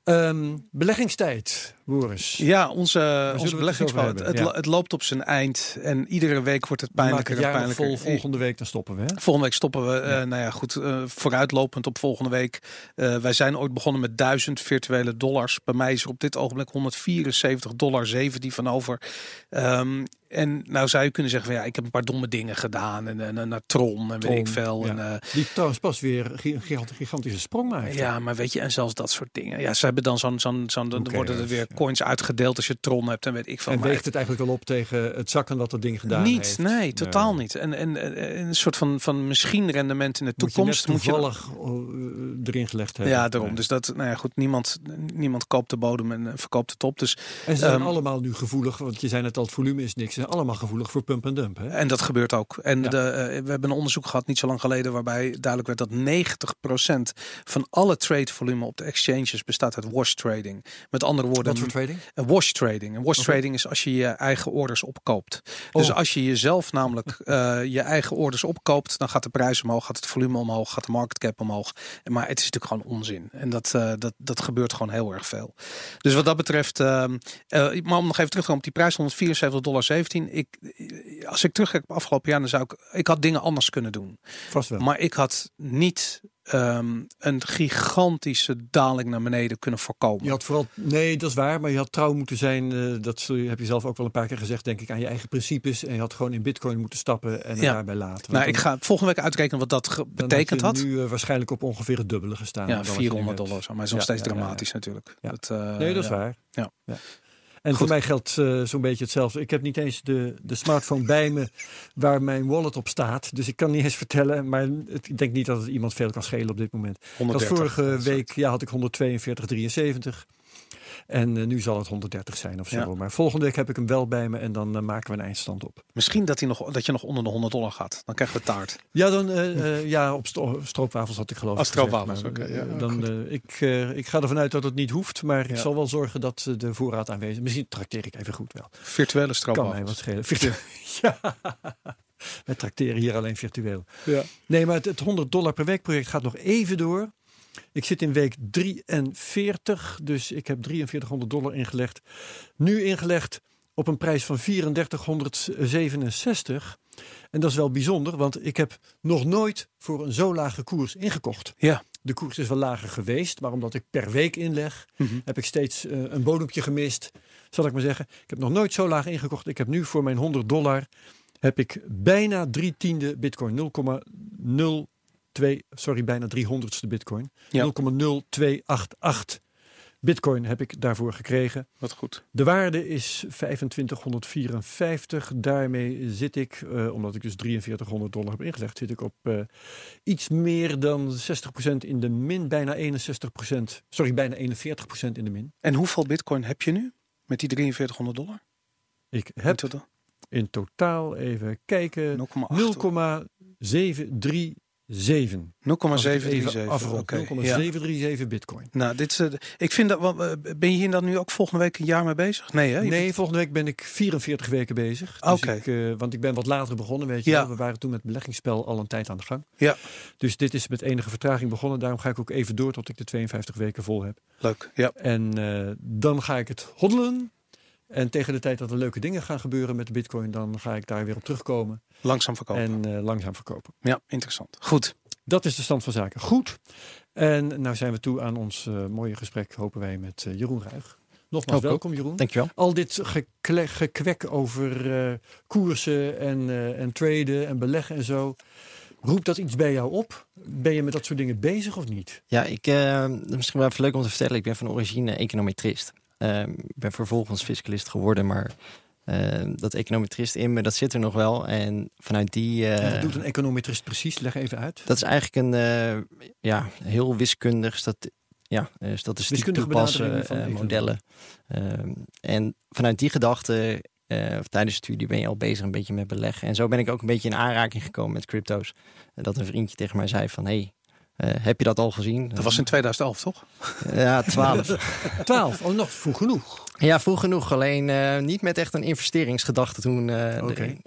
Um, beleggingstijd, Boris. Ja, onze, onze beleggingspad. Het, ja. het, loopt op zijn eind en iedere week wordt het pijnlijker en pijnlijker. Vol, volgende week dan stoppen we. Hè? Volgende week stoppen we. Ja. Uh, nou ja, goed. Uh, vooruitlopend op volgende week. Uh, wij zijn ooit begonnen met 1000 virtuele dollars. Bij mij is er op dit ogenblik 174 dollar 7 die van over. Um, en nou zou je kunnen zeggen van ja, ik heb een paar domme dingen gedaan en, en, en naar Tron en Tron, weet ik veel. Ja. En, uh, die trouwens pas weer een gigantische sprong maakt. Ja, maar weet je, en zelfs dat soort dingen. Ja, ze hebben dan zo'n, zo'n, zo'n dan worden er weer coins uitgedeeld als je Tron hebt en weet ik veel. En weegt het eigenlijk wel op tegen het zakken dat dat ding gedaan niet, heeft? Nee, totaal nee. niet. En, en, en, een soort van, van misschien rendement in de toekomst. Moet je, toevallig moet je erin gelegd hebben. Ja, daarom. Nee. Dus dat, nou ja, goed, niemand, niemand koopt de bodem en verkoopt de top. Dus, en ze zijn um, allemaal nu gevoelig, want je zei net al, het volume is niks. Ze zijn allemaal gevoelig voor pump en dump. Hè? En dat gebeurt ook. En ja. de, uh, we hebben een onderzoek gehad niet zo lang geleden waarbij duidelijk werd dat 90% van alle trade volume op de exchanges bestaat uit wash trading. Met andere woorden, voor trading? Een wash trading. Een wash trading is als je je eigen orders opkoopt. Dus Oh. als je jezelf namelijk eh, je eigen orders opkoopt, dan gaat de prijs omhoog, gaat het volume omhoog, gaat de market cap omhoog. Maar het is natuurlijk gewoon onzin. En dat, eh, dat, dat gebeurt gewoon heel erg veel. Dus wat dat betreft, ehm, eh, maar om nog even terug te komen op die prijs, 174,17 dollar. Ik, als ik terugkijk op afgelopen jaar, dan zou ik, ik had dingen anders kunnen doen. Vast wel. Maar ik had niet ehm, een gigantische daling naar beneden kunnen voorkomen. Je had vooral, nee, dat is waar, maar je had trouw moeten zijn. eh, dat heb je zelf ook wel een paar keer gezegd, denk ik, aan je eigen principes. En je had gewoon in Bitcoin moeten stappen en Ja. daarbij laten. Nou, ik ga volgende week uitrekenen wat dat ge- betekend had. je nu eh, waarschijnlijk op ongeveer het dubbele gestaan. Ja, dan wat je nu 400 hebt. dollar. zo, Maar is nog Ja, steeds ja, dramatisch natuurlijk. Ja. Dat, eh, Nee, dat is ja. waar. Ja. En Goed. voor mij geldt eh, zo'n beetje hetzelfde. Ik heb niet eens de, de smartphone bij me waar mijn wallet op staat. Dus ik kan niet eens vertellen. Maar het, ik denk niet dat het iemand veel kan schelen op dit moment. Dat 130. vorige week ja, had ik 142,73. En eh, nu zal het 130 zijn of zo. Ja. Maar volgende week heb ik hem wel bij me en dan eh, maken we een eindstand op. Misschien dat, hij nog, dat je nog onder de 100 dollar gaat. Dan krijgen we taart. Ja, dan eh, ja, op stro stroopwafels had ik geloof Oh, ik gezegd, stroopwafels, oké, ja, dan, ik, ik ga ervan uit dat het niet hoeft, maar ik zal wel zorgen dat de voorraad aanwezig is. Misschien trakteer ik even goed wel. Virtuele Kan stroopwafels. mij wat schelen. Virtu- ja. Wij trakteren hier alleen virtueel. Ja. Nee, maar het, het 100 dollar per week project gaat nog even door. Ik zit in week 43, dus ik heb 4300 dollar ingelegd. Nu ingelegd op een prijs van 3467. En dat is wel bijzonder, want ik heb nog nooit voor een zo lage koers ingekocht. Ja. De koers is wel lager geweest, maar omdat ik per week inleg, Mhm. heb ik steeds eh, een bodempje gemist, zal ik maar zeggen. Ik heb nog nooit zo laag ingekocht. Ik heb nu voor mijn 100 dollar heb ik bijna drie tiende bitcoin. 0,02, sorry, bijna 300ste bitcoin. Ja. 0,0288 bitcoin heb ik daarvoor gekregen. Wat goed. De waarde is 2554. Daarmee zit ik, eh, omdat ik dus 4300 dollar heb ingelegd, zit ik op eh, iets meer dan 60% in de min. Bijna 61%, sorry, bijna 41% in de min. En hoeveel bitcoin heb je nu? Met die 4300 dollar? Ik heb In totaal? in totaal, even kijken, 0,8. 0,737. 0,737 0,737. afrond. Oké, 0,737 ja. bitcoin. Nou, dit is, eh, ik vind dat. eh, Ben je hier dan nu ook volgende week een jaar mee bezig? Nee, hè? Je Nee, volgende week ben ik 44 weken bezig. Dus Oké. ik, eh, want ik ben wat later begonnen, weet je Ja. wel. We waren toen met beleggingsspel al een tijd aan de gang. Ja. Dus dit is met enige vertraging begonnen. Daarom ga ik ook even door tot ik de 52 weken vol heb. Leuk. Ja. En dan ga ik het hoddelen. En tegen de tijd dat er leuke dingen gaan gebeuren met de bitcoin, dan ga ik daar weer op terugkomen Langzaam verkopen. en eh, langzaam verkopen. Ja, interessant. Goed. Dat is de stand van zaken. Goed. En nou zijn we toe aan ons eh, mooie gesprek, hopen wij, met eh, Jeroen Ruig. Nogmaals, Ook, ook. welkom Jeroen. Dankjewel. Al dit gekle- gekwek over koersen en, en traden en beleggen en zo. Roept dat iets bij jou op? Ben je met dat soort dingen bezig of niet? Ja, ik, eh, misschien wel even leuk om te vertellen. Ik ben van origine econometrist. Eh, Ik ben vervolgens fiscalist geworden, maar eh, dat econometrist in me, dat zit er nog wel. En vanuit die... eh, En wat doet een econometrist precies? Leg even uit. Dat is eigenlijk een eh, ja, heel wiskundig stat ja, eh, statistiek Wiskundige toepassen, van eh, modellen. Ehm, en vanuit die gedachte, eh, of tijdens de studie ben je al bezig een beetje met beleggen. En zo ben ik ook een beetje in aanraking gekomen met crypto's. Dat een vriendje tegen mij zei van, hey, eh, heb je dat al gezien? Dat was in 2011, toch? Ja, 12. 12. Oh, nog vroeg genoeg. ja, vroeg genoeg. Alleen eh, niet met echt een investeringsgedachte toen eh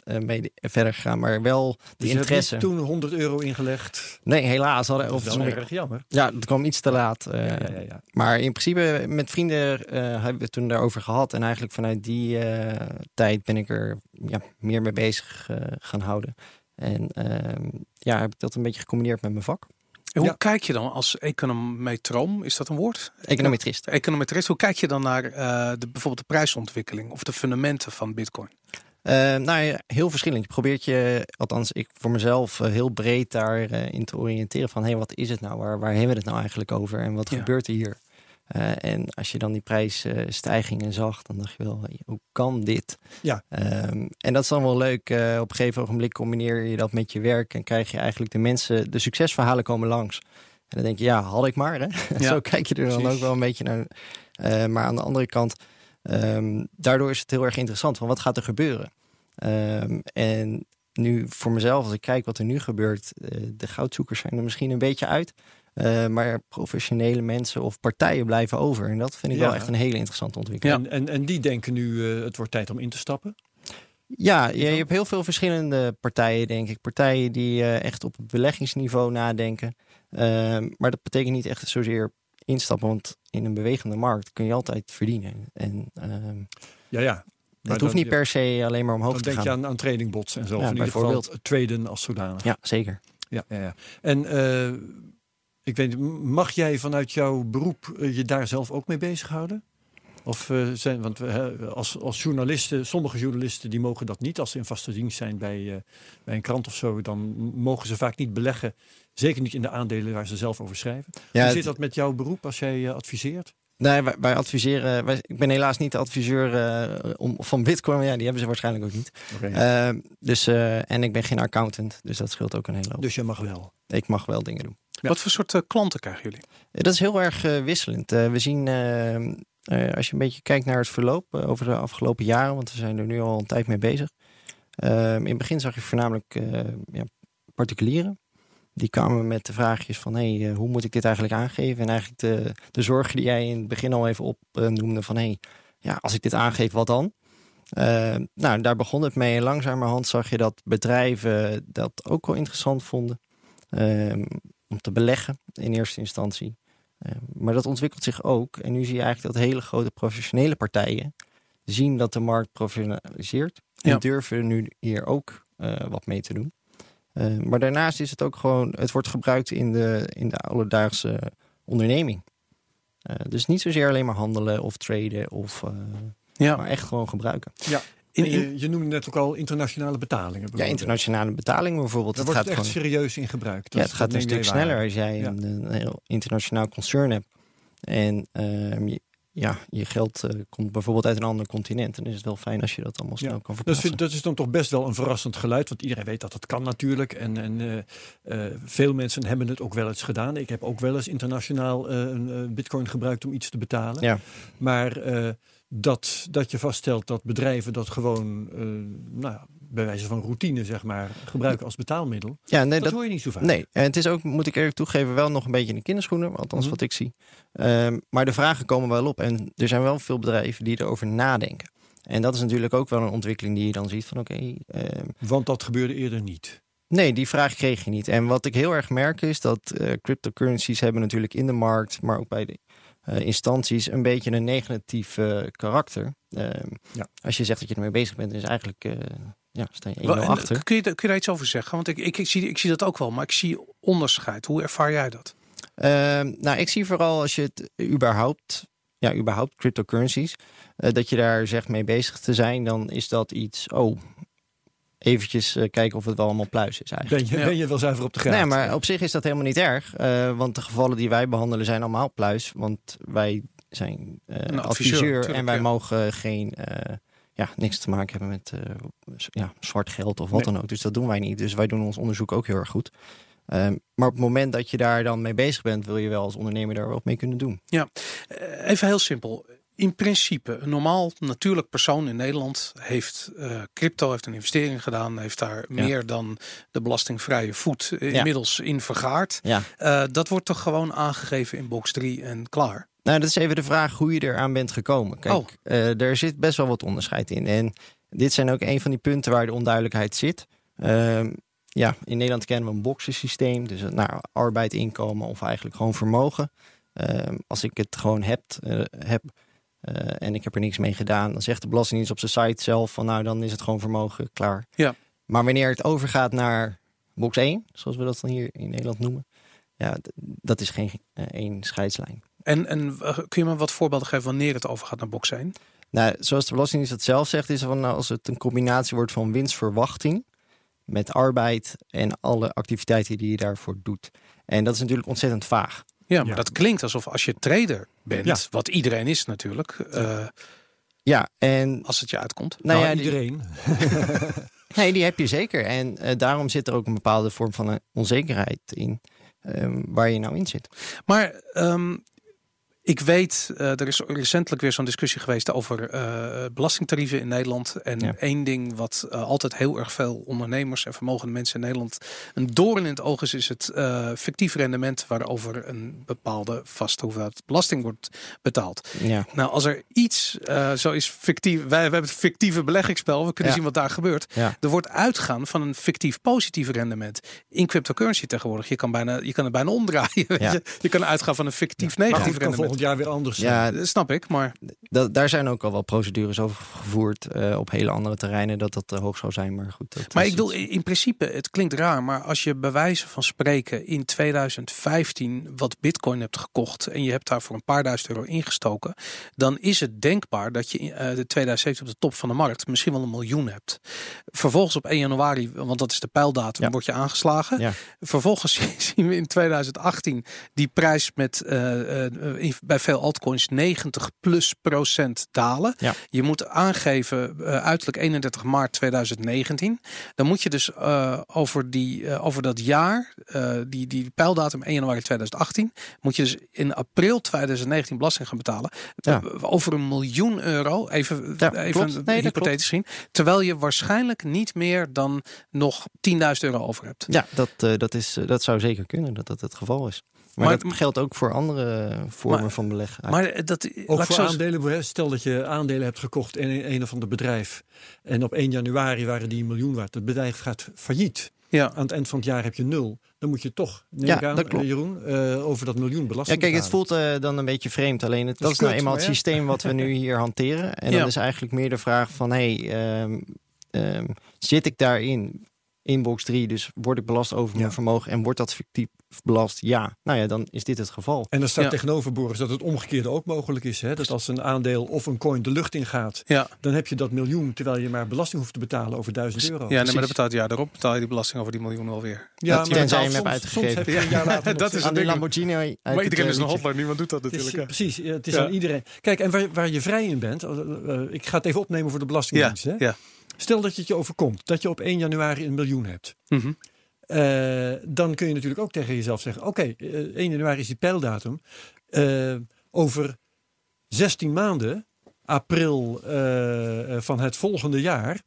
eh, mee verder gegaan. Maar wel de Dus interesse. toen 100 euro ingelegd. Nee, helaas. Hadden, Dat is wel erg jammer. ja, dat kwam iets te laat. eh, Ja, ja, ja, ja. Maar in principe met vrienden eh, hebben we het toen daarover gehad. En eigenlijk vanuit die eh, tijd ben ik er ja, meer mee bezig eh, gaan houden. En ehm, ja, heb ik dat een beetje gecombineerd met mijn vak. En hoe Ja. kijk je dan als econometroom? Is dat een woord? Econometrist. Econometrist. Hoe kijk je dan naar eh, de, bijvoorbeeld de prijsontwikkeling of de fundamenten van Bitcoin? Eh, nou ja, heel verschillend. Je probeert je, althans ik voor mezelf, eh, heel breed daarin in te oriënteren. Van hé, hey, wat is het nou? Waar, waar hebben we het nou eigenlijk over? En wat Ja. gebeurt er hier? Eh, en als je dan die prijsstijgingen zag, dan dacht je wel, hoe kan dit? Ja. Ehm, en dat is dan wel leuk. eh, op een gegeven ogenblik combineer je dat met je werk en krijg je eigenlijk de mensen, de succesverhalen komen langs. En dan denk je, ja, had ik maar. Hè? Ja, Zo kijk je er dan precies. ook wel een beetje naar. Eh, maar aan de andere kant, ehm, daardoor is het heel erg interessant. Van wat gaat er gebeuren? Ehm, en nu voor mezelf, als ik kijk wat er nu gebeurt, de goudzoekers zijn er misschien een beetje uit. Eh, maar professionele mensen of partijen blijven over. En dat vind ik Ja. wel echt een hele interessante ontwikkeling. En, en, en die denken nu, eh, het wordt tijd om in te stappen. Ja, je, je hebt heel veel verschillende partijen, denk ik. Partijen die eh, echt op het beleggingsniveau nadenken. Maar dat betekent niet echt zozeer instappen, want in een bewegende markt kun je altijd verdienen. En ehm, Ja, ja. het hoeft dan- niet per se alleen maar omhoog Dan te denk gaan. je aan, aan tradingbots en zo. Ja, in ieder geval traden als zodanig. Ja, zeker. Ja, ja, ja. En ik weet, mag jij vanuit jouw beroep eh, je daar zelf ook mee bezighouden? Of eh, zijn, want we, hè, als, als journalisten, sommige journalisten die mogen dat niet. Als ze in vaste dienst zijn bij, eh, bij een krant of zo, dan mogen ze vaak niet beleggen. Zeker niet in de aandelen waar ze zelf over schrijven. Ja, Hoe zit dat met jouw beroep als jij eh, adviseert? Nee, wij, wij adviseren. Wij, ik ben helaas niet de adviseur eh, om, van Bitcoin. Maar ja, die hebben ze waarschijnlijk ook niet. Ehm, dus, eh, en ik ben geen accountant, dus dat scheelt ook een hele hoop. Dus je mag wel. Ik mag wel dingen doen. Ja. Wat voor soort eh, klanten krijgen jullie? Dat is heel erg eh, wisselend. Eh, we zien, als je een beetje kijkt naar het verloop over de afgelopen jaren, want we zijn er nu al een tijd mee bezig. Eh, in het begin zag je voornamelijk eh, ja, particulieren. Die kwamen met de vraagjes van, hey, hoe moet ik dit eigenlijk aangeven? En eigenlijk de, de zorgen die jij in het begin al even op eh, noemde van, hey, ja, als ik dit aangeef, wat dan? Eh, nou, daar begon het mee. En langzamerhand zag je dat bedrijven dat ook wel interessant vonden. Ehm, om te beleggen in eerste instantie. Eh, maar dat ontwikkelt zich ook. En nu zie je eigenlijk dat hele grote professionele partijen zien dat de markt professionaliseert. En Ja. durven nu hier ook eh, wat mee te doen. Eh, maar daarnaast is het ook gewoon, het wordt gebruikt in de, in de alledaagse onderneming. Eh, dus niet zozeer alleen maar handelen of traden, of, eh, Ja, maar echt gewoon gebruiken. In, En in, je, je noemde net ook al internationale betalingen. Ja, internationale betalingen bijvoorbeeld. Daar het wordt gaat het echt gewoon, serieus in gebruikt. ja, Dat- het gaat dat een stuk waar. sneller als jij Ja. een, een heel internationaal concern hebt. En ehm, je, ja, je geld eh, komt bijvoorbeeld uit een ander continent. Dan is het wel fijn als je dat allemaal snel Ja. kan Dat, verplaatsen. vind, dat is dan toch best wel een verrassend geluid. Want iedereen weet dat dat kan natuurlijk. En, en eh, eh, veel mensen hebben het ook wel eens gedaan. Ik heb ook wel eens internationaal eh, een bitcoin gebruikt om iets te betalen. Ja. Maar eh, dat, dat je vaststelt dat bedrijven dat gewoon, eh, nou, ja, bij wijze van routine, zeg maar, gebruiken als betaalmiddel. ja, nee, dat, dat, hoor je niet zo vaak. nee, en het is ook, moet ik eerlijk toegeven, wel nog een beetje in de kinderschoenen. Althans, Mhm. wat ik zie. Ehm, maar de vragen komen wel op. En er zijn wel veel bedrijven die erover nadenken. En dat is natuurlijk ook wel een ontwikkeling die je dan ziet van oké, ehm, Want dat gebeurde eerder niet. Nee, die vraag kreeg je niet. En wat ik heel erg merk is dat eh, cryptocurrencies hebben natuurlijk in de markt, maar ook bij de instanties, een beetje een negatief eh, karakter. Ehm, Ja. Als je zegt dat je ermee bezig bent, is eigenlijk, eh, ja, sta je 1-0 Wel, achter. kun, je, kun je daar iets over zeggen? Want ik, ik, ik, zie, ik zie dat ook wel, maar ik zie onderscheid. Hoe ervaar jij dat? Ehm, nou, ik zie vooral als je het überhaupt, ja, überhaupt cryptocurrencies, eh, dat je daar zegt mee bezig te zijn, dan is dat iets, oh, eventjes eh, kijken of het wel allemaal pluis is eigenlijk. Ben je, Ja. ben je wel zuiver op de graad? Nee, maar op zich is dat helemaal niet erg. eh, want de gevallen die wij behandelen zijn allemaal pluis. Want wij zijn eh, adviseur, adviseur, tuurlijk, en wij ja. mogen geen, eh, ja, niks te maken hebben met eh, ja, zwart geld of wat Nee. dan ook. Dus dat doen wij niet. Dus wij doen ons onderzoek ook heel erg goed. Ehm, maar op het moment dat je daar dan mee bezig bent, wil je wel als ondernemer daar wat mee kunnen doen. Eh, Even heel simpel. In principe, een normaal natuurlijk persoon in Nederland heeft eh, crypto, heeft een investering gedaan, heeft daar Ja. meer dan de belastingvrije voet eh, Ja. inmiddels in vergaard. Ja. Eh, dat wordt toch gewoon aangegeven in box 3 en klaar. Nou, dat is even de vraag hoe je eraan bent gekomen. Kijk, Oh. er zit best wel wat onderscheid in. En dit zijn ook een van die punten waar de onduidelijkheid zit. Ehm, ja, in Nederland kennen we een boxensysteem. Dus nou, arbeid, inkomen of eigenlijk gewoon vermogen. Ehm, als ik het gewoon heb, eh, heb eh, en ik heb er niks mee gedaan, dan zegt de Belastingdienst op zijn site zelf van nou, dan is het gewoon vermogen klaar. Ja. Maar wanneer het overgaat naar box 1, zoals we dat dan hier in Nederland noemen, ja, dat is geen eh, één scheidslijn. En, en kun je me wat voorbeelden geven wanneer het overgaat naar box 1? Nou, zoals de Belastingdienst het zelf zegt, is het van nou, als het een combinatie wordt van winstverwachting met arbeid en alle activiteiten die je daarvoor doet. En dat is natuurlijk ontzettend vaag. Ja, maar Ja. dat klinkt alsof als je trader bent, Ja. wat iedereen is natuurlijk, eh, Ja, en als het je uitkomt. nou, Nou, ja, die, iedereen. nee, die heb je zeker. En eh, daarom zit er ook een bepaalde vorm van een onzekerheid in ehm, waar je nou in zit. Maar ehm, Ik weet, eh, er is recentelijk weer zo'n discussie geweest over eh, belastingtarieven in Nederland. En Ja. één ding wat eh, altijd heel erg veel ondernemers en vermogende mensen in Nederland een doorn in het oog is, is het fictief rendement waarover een bepaalde vaste hoeveelheid belasting wordt betaald. Ja, Nou, als er iets zo is fictief, wij, wij hebben het fictieve beleggingsspel, we kunnen Ja. zien wat daar gebeurt. Er wordt uitgaan van een fictief positief rendement in cryptocurrency tegenwoordig. Je kan, bijna, je kan het bijna omdraaien. je? je kan uitgaan van een fictief negatief rendement. Volgend jaar weer anders ja Dat snap ik, maar da- daar zijn ook al wel procedures over gevoerd eh, op hele andere terreinen dat dat te hoog zou zijn. Maar goed, dat Maar ik bedoel, in principe, het klinkt raar, maar als je bij wijze van spreken in 2015 wat bitcoin hebt gekocht en je hebt daar voor een paar duizend euro ingestoken, dan is het denkbaar dat je in eh, de 2017 op de top van de markt misschien wel een miljoen hebt. Vervolgens op 1 januari, want dat is de pijldatum, Ja. word je aangeslagen. Ja. Vervolgens zien we in 2018 die prijs met eh, eh, in- bij veel altcoins 90 plus procent dalen. Ja. Je moet aangeven eh, uiterlijk 31 maart 2019. Dan moet je dus eh, over, die, eh, over dat jaar, die, die pijldatum 1 januari 2018, moet je dus in april 2019 belasting gaan betalen. Ja. Over een miljoen euro, even, Ja, even. Nee, hypothetisch zien. Terwijl je waarschijnlijk niet meer dan nog 10.000 euro over hebt. Ja, dat, dat, is, dat zou zeker kunnen dat dat het geval is. Maar, Maar- dat geldt ook voor andere vormen Maar- van beleggen. Maar eh, dat Ook voor zo- aandelen, stel dat je aandelen hebt gekocht in een, een of ander bedrijf. En op 1 januari waren die een miljoen waard. Het bedrijf gaat failliet. Ja. Aan het eind van het jaar heb je nul. Dan moet je toch, neem Ja, ik aan, dat klopt. Jeroen, eh, over dat miljoen ja, belasting kijk, het voelt eh, dan een beetje vreemd. Alleen het, Dat dat is nou eenmaal het ja. systeem wat we nu hier hanteren. En Ja. dan is eigenlijk meer de vraag van, hey, ehm, ehm, zit ik daarin? In box 3, dus word ik belast over mijn Ja. vermogen en wordt dat fictief belast? Ja, nou ja, dan is dit het geval. En dan staat Ja. tegenover, Boris, dat het omgekeerde ook mogelijk is. Hè? Dat als een aandeel of een coin de lucht ingaat, Ja, dan heb je dat miljoen, terwijl je maar belasting hoeft te betalen over 1000 euro. ja nee, maar dat betaalt ja, daarop betaal je die belasting over die miljoen alweer. Ja, tenzij je hem soms- hebt uitgegeven. Soms heb je een jaar later nog Dat is Aan het die ding. Lamborghini uit Maar het, iedereen eh, is een hotline, niemand doet dat Het is, natuurlijk. hè. precies, het is Ja. aan iedereen. Kijk, en waar, waar je vrij in bent, eh, eh, ik ga het even opnemen voor de Ja, Belastingdienst. Hè? Stel dat je het je overkomt, dat je op 1 januari een miljoen hebt. Mhm. Eh, dan kun je natuurlijk ook tegen jezelf zeggen: Oké, eh, 1 januari is die pijldatum. Eh, over 16 maanden, april eh, eh, van het volgende jaar,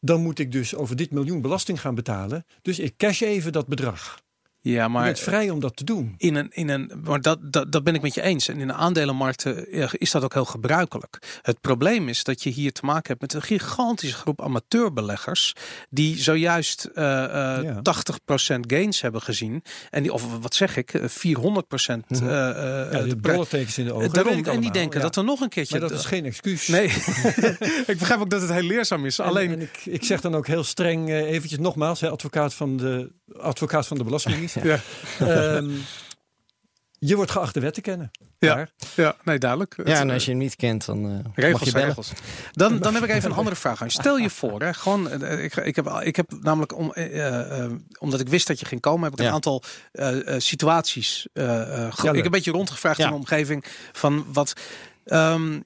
dan moet ik dus over dit miljoen belasting gaan betalen. Dus ik cash even dat bedrag. Ja, je maar bent vrij om dat te doen. in een, in een, maar dat, dat, dat ben ik met je eens. En in de aandelenmarkten is dat ook heel gebruikelijk. Het probleem is dat je hier te maken hebt met een gigantische groep amateurbeleggers. die zojuist eh Ja. 80% gains hebben gezien. En die, of wat zeg ik, eh, 400% Mhm. eh, eh, Ja, de dollartekens in de ogen. Daarom, en die allemaal, denken ja. dat er nog een keertje. Maar dat is geen excuus. Nee, ik begrijp ook dat het heel leerzaam is. En- Alleen, en ik, ik zeg dan ook heel streng, eventjes nogmaals, hè, advocaat, van de, advocaat van de Ja. Ehm, je wordt geacht de wet te kennen. Ja. Ja, nee, duidelijk. Ja, en eh, als je hem niet kent, dan eh, mag Regels, je bellen. regels. Dan, dan heb ik even een andere vraag aan je. Stel je voor, hè, gewoon, eh, ik, ik, heb, ik heb namelijk, om, eh, eh, omdat ik wist dat je ging komen, heb ik een aantal eh, eh, situaties. eh, eh, Ja, ik heb een beetje rondgevraagd Ja. in de omgeving van wat. ehm,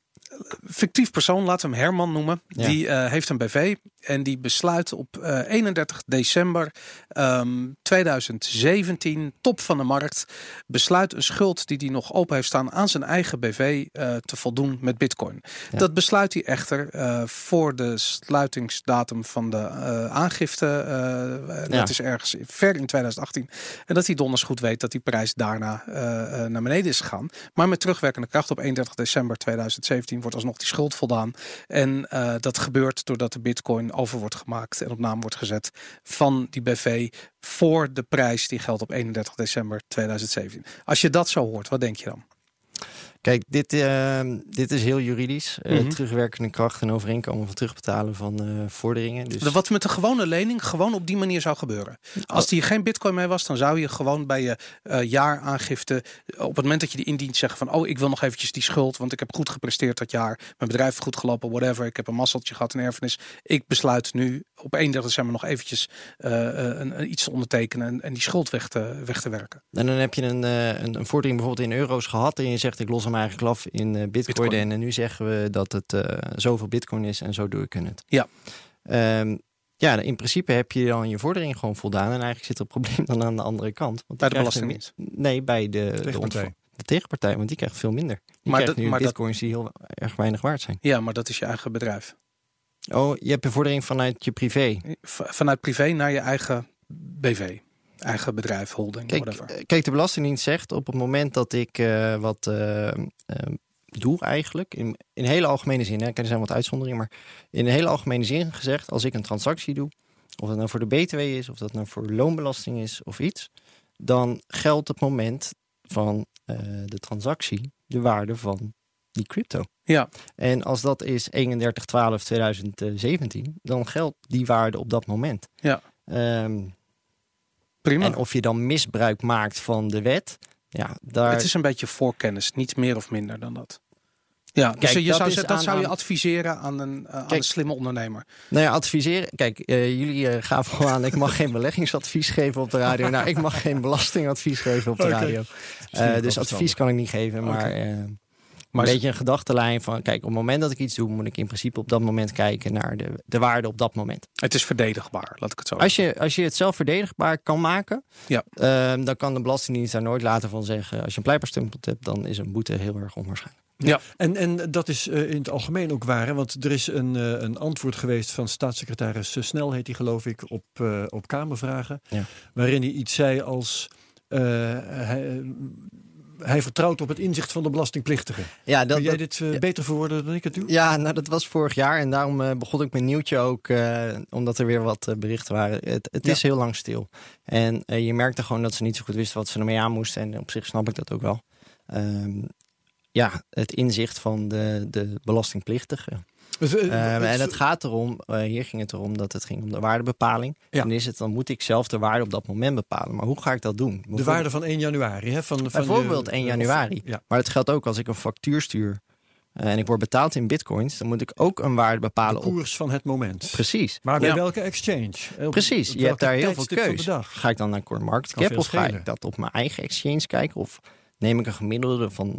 fictief persoon, laten we hem Herman noemen. Ja. Die eh, heeft een BV en die besluit op eh, 31 december ehm, 2017, top van de markt, besluit een schuld die hij nog open heeft staan aan zijn eigen BV eh, te voldoen met Bitcoin. Ja. Dat besluit hij echter eh, voor de sluitingsdatum van de eh, aangifte. eh, Ja. Dat is ergens ver in 2018. En dat hij donders goed weet dat die prijs daarna eh, eh, naar beneden is gegaan. Maar met terugwerkende kracht op 31 december 2017 wordt alsnog die schuld voldaan. En eh, dat gebeurt doordat de bitcoin over wordt gemaakt en op naam wordt gezet van die BV voor de prijs die geldt op 31 december 2017. Als je dat zo hoort, wat denk je dan? Kijk, dit, eh, dit is heel juridisch. Mhm. Terugwerkende kracht en overeenkomen van terugbetalen van eh, vorderingen. Dus De- Wat met een gewone lening gewoon op die manier zou gebeuren. Als die geen bitcoin mee was, dan zou je gewoon bij je eh, jaaraangifte, op het moment dat je die indient, zeggen van, oh, ik wil nog eventjes die schuld, want ik heb goed gepresteerd dat jaar. Mijn bedrijf heeft goed gelopen, whatever. Ik heb een masseltje gehad, een erfenis. Ik besluit nu op 31 december nog eventjes een, iets te ondertekenen en, en die schuld weg te, weg te werken. En dan heb je een, een, een vordering bijvoorbeeld in euro's gehad. En je zegt ik los hem eigenlijk af in eh, bitcoin, Bitcoin. En nu zeggen we dat het eh, zoveel bitcoin is en zo doe ik het. Ja. Ehm, ja, in principe heb je dan je vordering gewoon voldaan. En eigenlijk zit het probleem dan aan de andere kant. Want Bij de Belastingdienst. Nee, bij de, de, Tegenpartij. de tegenpartij, want die krijgt veel minder. Die Maar dat- nu maar dat- bitcoins die heel erg weinig waard zijn. Ja, maar dat is je eigen bedrijf. Oh, je hebt bevordering vanuit je privé. Vanuit privé naar je eigen BV. Eigen bedrijf, holding, Kijk, whatever. eh, kijk, de Belastingdienst zegt op het moment dat ik eh, wat eh, doe eigenlijk, in, in hele algemene zin, hè, er zijn wat uitzonderingen, maar in hele algemene zin gezegd, als ik een transactie doe, of dat nou voor de BTW is, of dat nou voor loonbelasting is of iets, dan geldt het moment van de transactie de waarde van die crypto. Ja. En als dat is 31-12-2017, dan geldt die waarde op dat moment. Ja. Ehm, Prima. en of je dan misbruik maakt van de wet, ja, daar. Het is een beetje voorkennis, niet meer of minder dan dat. Ja, dus Kijk, je dat zou, dat aan- zou je adviseren aan een, eh, aan een slimme ondernemer. Nou ja, adviseren. Kijk, eh, jullie eh, gaven al aan, ik mag geen beleggingsadvies geven op de radio. Nou, ik mag geen belastingadvies geven op de radio. Eh, dus advies kan ik niet geven, maar. Maar een beetje een gedachtenlijn van, kijk, op het moment dat ik iets doe, moet ik in principe op dat moment kijken naar de, de waarde op dat moment. het is verdedigbaar, laat ik het zo Als je, als je het zelf verdedigbaar kan maken, Ja. ehm, dan kan de Belastingdienst daar nooit later van zeggen. Als je een blijkbaarstempel hebt, dan is een boete heel erg onwaarschijnlijk. En, en dat is eh, in het algemeen ook waar. Hè? Want er is een, eh, een antwoord geweest van staatssecretaris eh, Snel, heet hij geloof ik, op, eh, op Kamervragen. Ja. Waarin hij iets zei als... eh, hij, hij vertrouwt op het inzicht van de belastingplichtige. Ja, Kun jij dit eh, beter verwoorden dan ik het doe? Ja, nou dat was vorig jaar en daarom eh, begon ik mijn nieuwtje ook, eh, omdat er weer wat berichten waren. Het, het Ja. is heel lang stil. En je merkte gewoon dat ze niet zo goed wisten wat ze ermee aan moesten. En op zich snap ik dat ook wel. Ehm, ja, het inzicht van de, de belastingplichtige. Dus, eh, Ehm, en het gaat erom, eh, hier ging het erom dat het ging om de waardebepaling. Ja. En is het, dan moet ik zelf de waarde op dat moment bepalen. Maar hoe ga ik dat doen? de waarde van 1 januari. Hè? Van, van Bijvoorbeeld je- 1 of- januari. ja. Maar het geldt ook als ik een factuur stuur eh, en ik word betaald in bitcoins, dan moet ik ook een waarde De bepalen op. koers van het moment. Precies. Maar bij Ja. welke exchange? Op- Precies, op je hebt daar heel veel de keus. dag? Ga ik dan naar CoinMarketCap of ga ik dat op mijn eigen exchange kijken? Of neem ik een gemiddelde van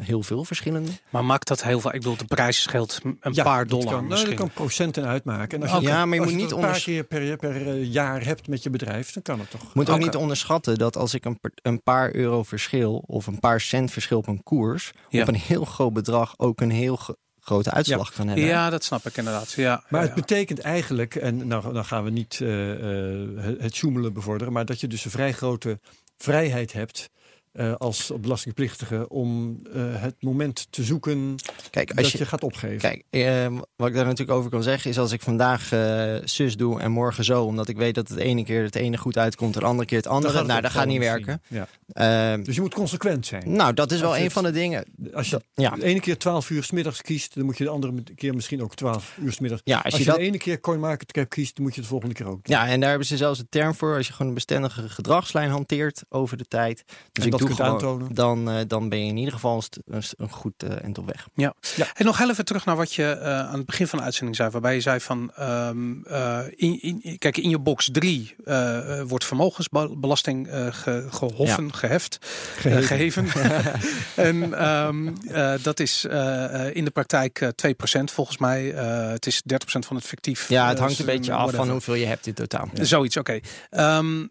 heel veel verschillende? Maar maakt dat heel veel? Ik bedoel, de prijs scheelt een Ja, paar dollar kan, nou, misschien. dat kan procenten uitmaken. En als je. Ja, maar je als moet het niet een paar keer per, per eh, jaar hebt met je bedrijf, dan kan het toch. Moet ook niet onderschatten dat als ik een, een paar euro verschil of een paar cent verschil op een koers Ja. op een heel groot bedrag ook een heel gro- grote uitslag kan hebben. Ja, dat snap ik inderdaad. Ja, Maar ja, het betekent eigenlijk, en nou, dan gaan we niet eh, eh, het- het zoemelen bevorderen, maar dat je dus een vrij grote vrijheid hebt eh, als belastingplichtige om eh, het moment te zoeken Kijk, dat als je, je, gaat opgeven. Kijk, eh, wat ik daar natuurlijk over kan zeggen is als ik vandaag eh, zus doe en morgen zo, omdat ik weet dat het ene keer het ene goed uitkomt en de andere keer het andere, Dan nou dat gaat niet werken. misschien. Ja. Eh, Dus je moet consequent zijn. nou, dat is wel Als een het- van de dingen. Als je Ja, de ene keer 12 uur 's middags kiest, dan moet je de andere keer misschien ook 12 uur 's middags. ja, als, Als, je, je, dat, de ene keer CoinMarketCap kiest, dan moet je het de volgende keer ook. ja, en daar hebben ze zelfs een term voor. Als je gewoon een bestendige gedragslijn hanteert over de tijd. Dus En ik dat doe kunt gewoon, aantonen. Dan, eh, dan ben je in ieder geval een, een, goed eh end op weg. En nog heel even terug naar wat je eh, aan het begin van de uitzending zei. Waarbij je zei van, ehm, eh, in, in, kijk, in je box 3 eh, eh, wordt vermogensbelasting eh, ge- gehoffen, geheft, eh, geheven. en ehm, eh, dat is eh, eh, in de praktijk eh, 2% volgens mij. Eh, het is 30% van het fictief. Ja, het eh, hangt een beetje af van hoeveel je hebt in totaal. Zoiets, oké. Ehm,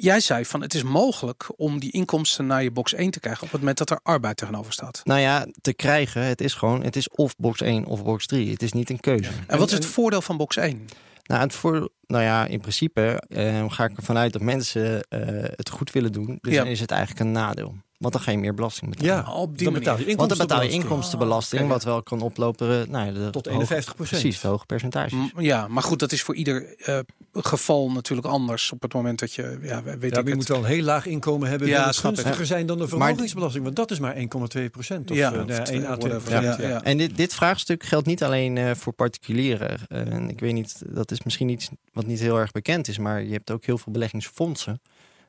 jij zei van het is mogelijk om die inkomsten naar je box 1 te krijgen op het moment dat er arbeid tegenover staat. Nou ja, te krijgen, het is gewoon, het is of box 1 of box 3. Het is niet een keuze. En wat is het en- voordeel van box 1? Nou, het voor, nou ja, in principe eh, ga ik ervan uit dat mensen eh, het goed willen doen. Dus Ja. dan is het eigenlijk een nadeel. Want dan ga je meer belasting betalen. Ja, op die dan manier. betaal je Want dan betaal je inkomstenbelasting. Ah, wat wel kan oplopen nou de Tot hoge- 51 Precies, hoge percentages. M- Ja, maar goed, dat is voor ieder eh, geval natuurlijk anders op het moment dat je, ja, weet Ja, ik je het. moet wel een heel laag inkomen hebben. Ja, het gunstiger zijn dan de vermogens want dat is maar 1,2 procent. Of Ja, ja, of 1 à 2 whatever. procent. Ja, ja. En dit, dit vraagstuk geldt niet alleen eh, voor particulieren. Eh, en ik weet niet, dat is misschien iets wat niet heel erg bekend is, maar je hebt ook heel veel beleggingsfondsen.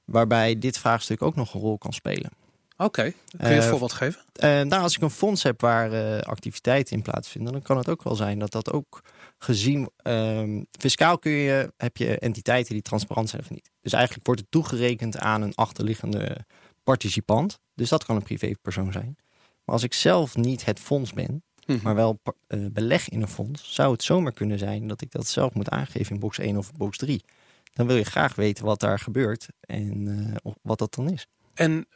Waarbij dit vraagstuk ook nog een rol kan spelen. Oké, kun je een Eh, voorbeeld geven? Eh, nou, als ik een fonds heb waar eh, activiteiten in plaatsvinden, dan kan het ook wel zijn dat dat ook gezien. ehm, fiscaal kun je, heb je entiteiten die transparant zijn of niet. Dus eigenlijk wordt het toegerekend aan een achterliggende participant. Dus dat kan een privépersoon zijn. Maar als ik zelf niet het fonds ben, Mhm. maar wel beleg in een fonds, zou het zomaar kunnen zijn dat ik dat zelf moet aangeven in box 1 of box 3. Dan wil je graag weten wat daar gebeurt en wat dat dan is. En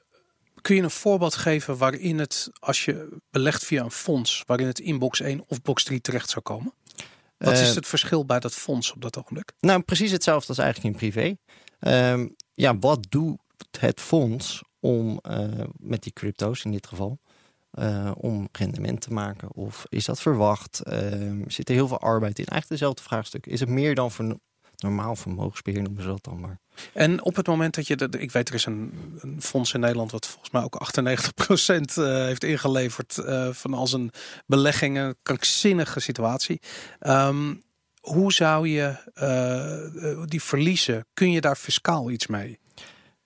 kun je een voorbeeld geven waarin het, als je belegt via een fonds, waarin het in box 1 of box 3 terecht zou komen? Wat is Eh, het verschil bij dat fonds op dat ogenblik? Nou, precies hetzelfde als eigenlijk in privé. Ehm, ja, wat doet het fonds om eh, met die crypto's in dit geval eh, om rendement te maken? Of is dat verwacht? Ehm, zit er heel veel arbeid in? Eigenlijk dezelfde vraagstuk. Is het meer dan voor normaal vermogensbeheer noemen ze dat dan maar? En op het moment dat je, de, ik weet er is een, een fonds in Nederland wat volgens mij ook 98% eh, heeft ingeleverd eh, van als een belegging, een krankzinnige situatie. Ehm, hoe zou je eh, die verliezen? Kun je daar fiscaal iets mee?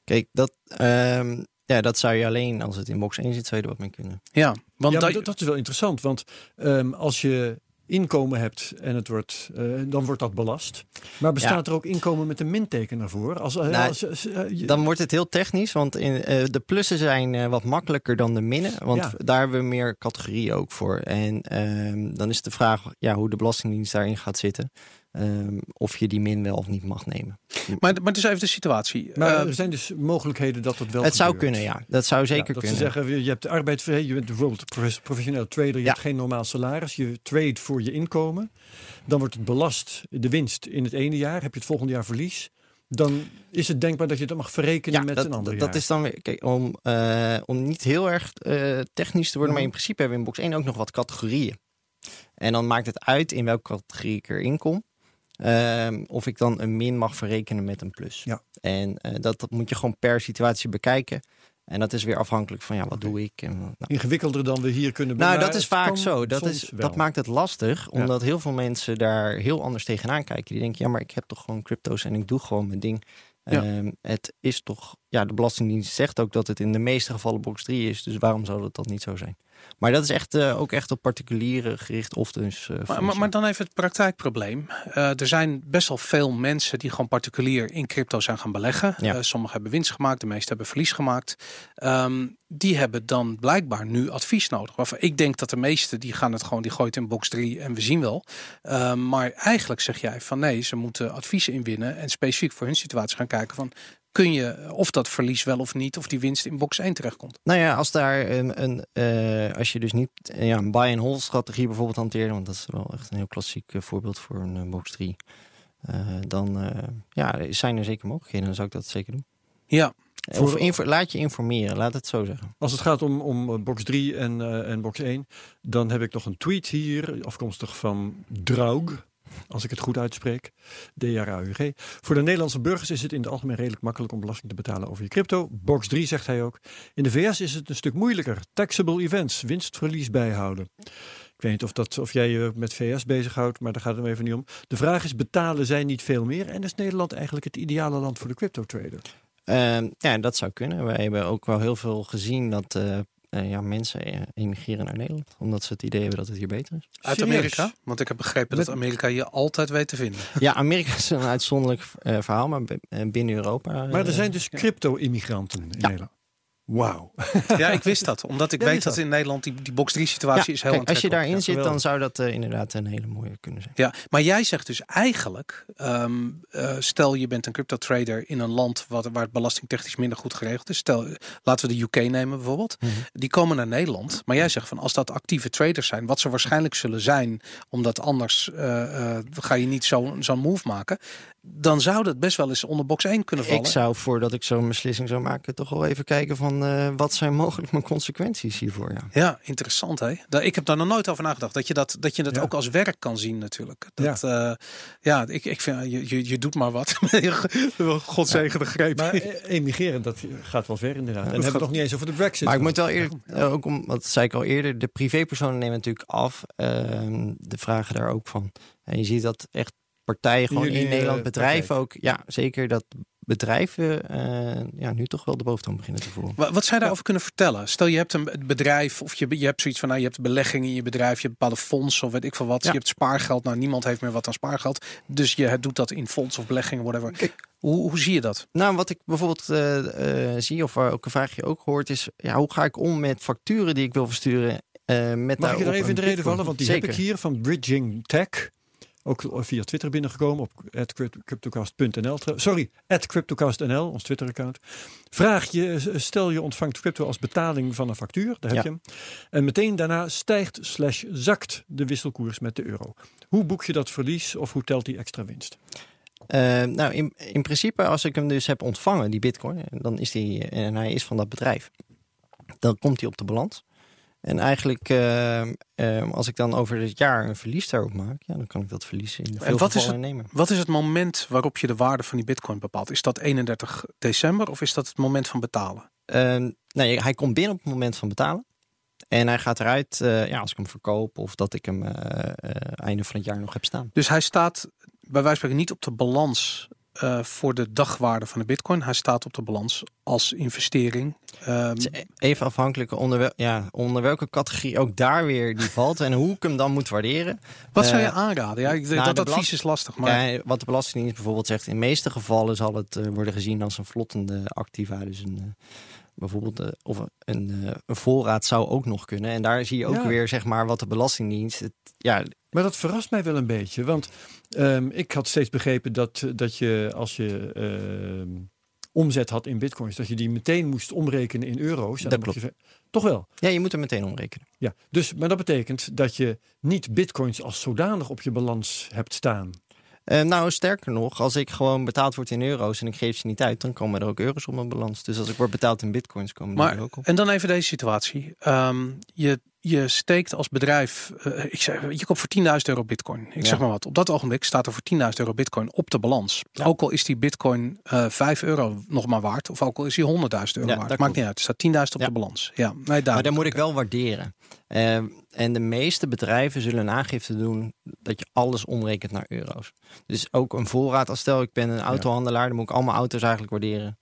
Kijk, dat, ehm, ja, dat zou je alleen als het in box 1 zit, zou je er wat mee kunnen. Ja, want ja, maar dat, dat, dat is wel interessant, want ehm, als je inkomen hebt en het wordt, eh, dan wordt dat belast. Maar bestaat er ook inkomen met een minteken naar voren? Als, eh, Nou, als, als, eh, je- Dan wordt het heel technisch, want in, de plussen zijn wat makkelijker dan de minnen. Want Ja. daar hebben we meer categorieën ook voor. En ehm, dan is de vraag ja, hoe de Belastingdienst daarin gaat zitten. Ehm, of je die min wel of niet mag nemen. maar, maar dus even de situatie. maar Eh, er zijn dus mogelijkheden dat dat wel het zou kunnen, ja. Dat zou Ja, zeker dat kunnen. ze zeggen, je hebt arbeid, je bent bijvoorbeeld profe- professioneel trader, je Ja. hebt geen normaal salaris, je trade voor je inkomen. Dan wordt het belast, de winst in het ene jaar, heb je het volgende jaar verlies. Dan is het denkbaar dat je dat mag verrekenen ja, met dat, een ander dat jaar. is dan weer, kijk, om, eh, om niet heel erg eh, technisch te worden, maar Mhm. in principe hebben we in box 1 ook nog wat categorieën. En dan maakt het uit in welke categorie ik erin kom. Ehm, of ik dan een min mag verrekenen met een plus. Ja. En eh, dat, dat moet je gewoon per situatie bekijken. En dat is weer afhankelijk van ja, wat doe ik? En, nou, Ingewikkelder dan we hier kunnen nou, maar dat is vaak zo. Dat, is, wel. dat maakt het lastig, Ja. omdat heel veel mensen daar heel anders tegenaan kijken. Die denken, ja, maar ik heb toch gewoon crypto's en ik doe gewoon mijn ding. Ja. Ehm, het is toch, ja, de Belastingdienst zegt ook dat het in de meeste gevallen box 3 is. Dus waarom zou dat, dat niet zo zijn? Maar dat is echt eh, ook echt op particulieren gericht of dus. eh, Maar, maar, maar dan even het praktijkprobleem. Eh, er zijn best wel veel mensen die gewoon particulier in crypto zijn gaan beleggen. Ja. Sommigen hebben winst gemaakt, de meesten hebben verlies gemaakt. Ehm, die hebben dan blijkbaar nu advies nodig. Waarvan ik denk dat de meesten die gaan het gewoon, die gooit in box 3 en we zien wel. Ehm, maar eigenlijk zeg jij van nee, ze moeten advies inwinnen en specifiek voor hun situatie gaan kijken van kun je of dat verlies wel of niet, of die winst in box 1 terechtkomt. Nou ja, als daar een, een eh, als je dus niet ja, een buy-and-hold strategie bijvoorbeeld hanteert, want dat is wel echt een heel klassiek eh, voorbeeld voor een eh, box 3. eh, dan eh, ja, zijn er zeker mogelijkheden. Dan zou ik dat zeker doen. Ja, Of laat je informeren, laat het zo zeggen. Als het gaat om, om box 3 en, eh, en box 1, dan heb ik nog een tweet hier, afkomstig van Draug, als ik het goed uitspreek, D-R-A-U-G. Voor de Nederlandse burgers is het in het algemeen redelijk makkelijk om belasting te betalen over je crypto. Box 3 zegt hij ook. In de VS is het een stuk moeilijker. Taxable events, winstverlies bijhouden. Ik weet niet of, dat, of jij je met VS bezighoudt, maar daar gaat het hem even niet om. De vraag is, betalen zij niet veel meer? En is Nederland eigenlijk het ideale land voor de crypto trader? Ehm, ja, dat zou kunnen. Wij hebben ook wel heel veel gezien dat eh, eh, ja, mensen eh, emigreren naar Nederland. Omdat ze het idee hebben dat het hier beter is. uit Serieus? Amerika. Want ik heb begrepen dat Amerika je altijd weet te vinden. Ja, Amerika is een uitzonderlijk eh, verhaal, maar binnen Europa. Maar er zijn dus crypto-immigranten in Ja. Nederland. Wauw. Ja, ik wist dat. Omdat ik Ja, weet dat dat. in Nederland die, die box 3 situatie is heel kijk, als je daarin Ja, zit, dan zou dat eh, inderdaad een hele mooie kunnen zijn. Ja, maar jij zegt dus eigenlijk, ehm, eh, stel je bent een crypto trader in een land wat, waar het belastingtechnisch minder goed geregeld is. Stel, laten we de UK nemen bijvoorbeeld. Mhm. Die komen naar Nederland. Maar jij zegt van als dat actieve traders zijn, wat ze waarschijnlijk zullen zijn, omdat anders eh, eh, ga je niet zo'n zo'n move maken. Dan zou dat best wel eens onder box 1 kunnen vallen. Ik zou, voordat ik zo'n beslissing zou maken, toch wel even kijken van eh, wat zijn mogelijk mijn consequenties hiervoor. Ja. Ja, interessant hè. Ik heb daar nog nooit over nagedacht. Dat je dat, dat, je dat Ja. ook als werk kan zien natuurlijk. Dat, ja, ja ik, ik vind, je, je, je doet maar wat. Godzegen de greep. Maar eh, emigreren, dat gaat wel ver inderdaad. En dat we hebben het nog niet eens over de brexit. Maar ik moet wel eerlijk, eh, ook om, wat zei ik al eerder, de privépersonen nemen natuurlijk af. ehm, de vragen daar ook van. En je ziet dat echt partijen gewoon Jullie, in Nederland, eh, bedrijven ook, ja zeker dat bedrijven eh, ja, nu toch wel de boventoon beginnen te voeren. Wa- Wat zou je daarover kunnen vertellen? Stel je hebt een bedrijf of je, je hebt zoiets van nou, je hebt beleggingen in je bedrijf, je hebt bepaalde fondsen of weet ik veel wat. Ja. Je hebt spaargeld. Nou, niemand heeft meer wat aan spaargeld. Dus je doet dat in fonds of beleggingen, whatever. Kijk. Hoe, hoe zie je dat? Nou, wat ik bijvoorbeeld eh, eh, zie, of waar ook een vraagje ook hoort, is ja, hoe ga ik om met facturen die ik wil versturen? eh met Mag ik daar even in de reden vallen? Want die Zeker. heb ik hier van Bridging Tech. Ook via Twitter binnengekomen op cryptocast.nl. Sorry, cryptocast.nl, ons Twitter-account. Vraag je, stel je ontvangt crypto als betaling van een factuur, daar heb Ja. je hem. En meteen daarna stijgt slash zakt de wisselkoers met de euro. Hoe boek je dat verlies of hoe telt die extra winst? Eh, nou, in, in principe, als ik hem dus heb ontvangen, die bitcoin, dan is die, en hij is van dat bedrijf, dan komt hij op de balans. En eigenlijk, eh, eh, als ik dan over het jaar een verlies daarop maak, ja, dan kan ik dat verlies in veel wat is gevallen nemen. Wat is het moment waarop je de waarde van die bitcoin bepaalt? Is dat 31 december of is dat het moment van betalen? Eh, nee, hij komt binnen op het moment van betalen. En hij gaat eruit eh, ja, als ik hem verkoop of dat ik hem eh, eh, einde van het jaar nog heb staan. Dus hij staat bij wijze van spreken niet op de balans eh, voor de dagwaarde van de bitcoin. Hij staat op de balans als investering. Ehm, even afhankelijk onder, wel, ja, onder welke categorie ook daar weer die valt en hoe ik hem dan moet waarderen. wat zou je eh, aanraden? Ja, ik, nou, dat advies belast- is lastig. Maar Ja, wat de Belastingdienst bijvoorbeeld zegt, in de meeste gevallen zal het eh, worden gezien als een vlottende activa. Dus een, bijvoorbeeld eh, of een, eh, een voorraad zou ook nog kunnen. En daar zie je ook Ja. weer zeg maar wat de Belastingdienst. Het, ja, Maar dat verrast mij wel een beetje. Want ehm, ik had steeds begrepen dat, dat je als je ehm, omzet had in bitcoins, dat je die meteen moest omrekenen in euro's. En Dat mocht je Toch wel. ja, je moet er meteen omrekenen. Ja. Dus, maar dat betekent dat je niet bitcoins als zodanig op je balans hebt staan. Eh, nou, sterker nog, als ik gewoon betaald word in euro's en ik geef ze niet uit, dan komen er ook euro's op mijn balans. Dus als ik word betaald in bitcoins, komen die Maar, er ook op. en dan even deze situatie. Ehm, je, je steekt als bedrijf, eh, ik zeg, je koopt voor 10.000 euro bitcoin. Ik Ja. zeg maar wat. Op dat ogenblik staat er voor 10.000 euro bitcoin op de balans. Ook al is die bitcoin eh 5 euro nog maar waard. Of ook al is die 100.000 euro Ja, waard. dat Maakt niet uit. Er staat 10.000 op de balans. Ja, nee, Maar dan moet ik wel waarderen. Eh, en de meeste bedrijven zullen een aangifte doen dat je alles omrekent naar euro's. Dus ook een voorraad. Als stel ik ben een autohandelaar, dan moet ik allemaal auto's eigenlijk waarderen.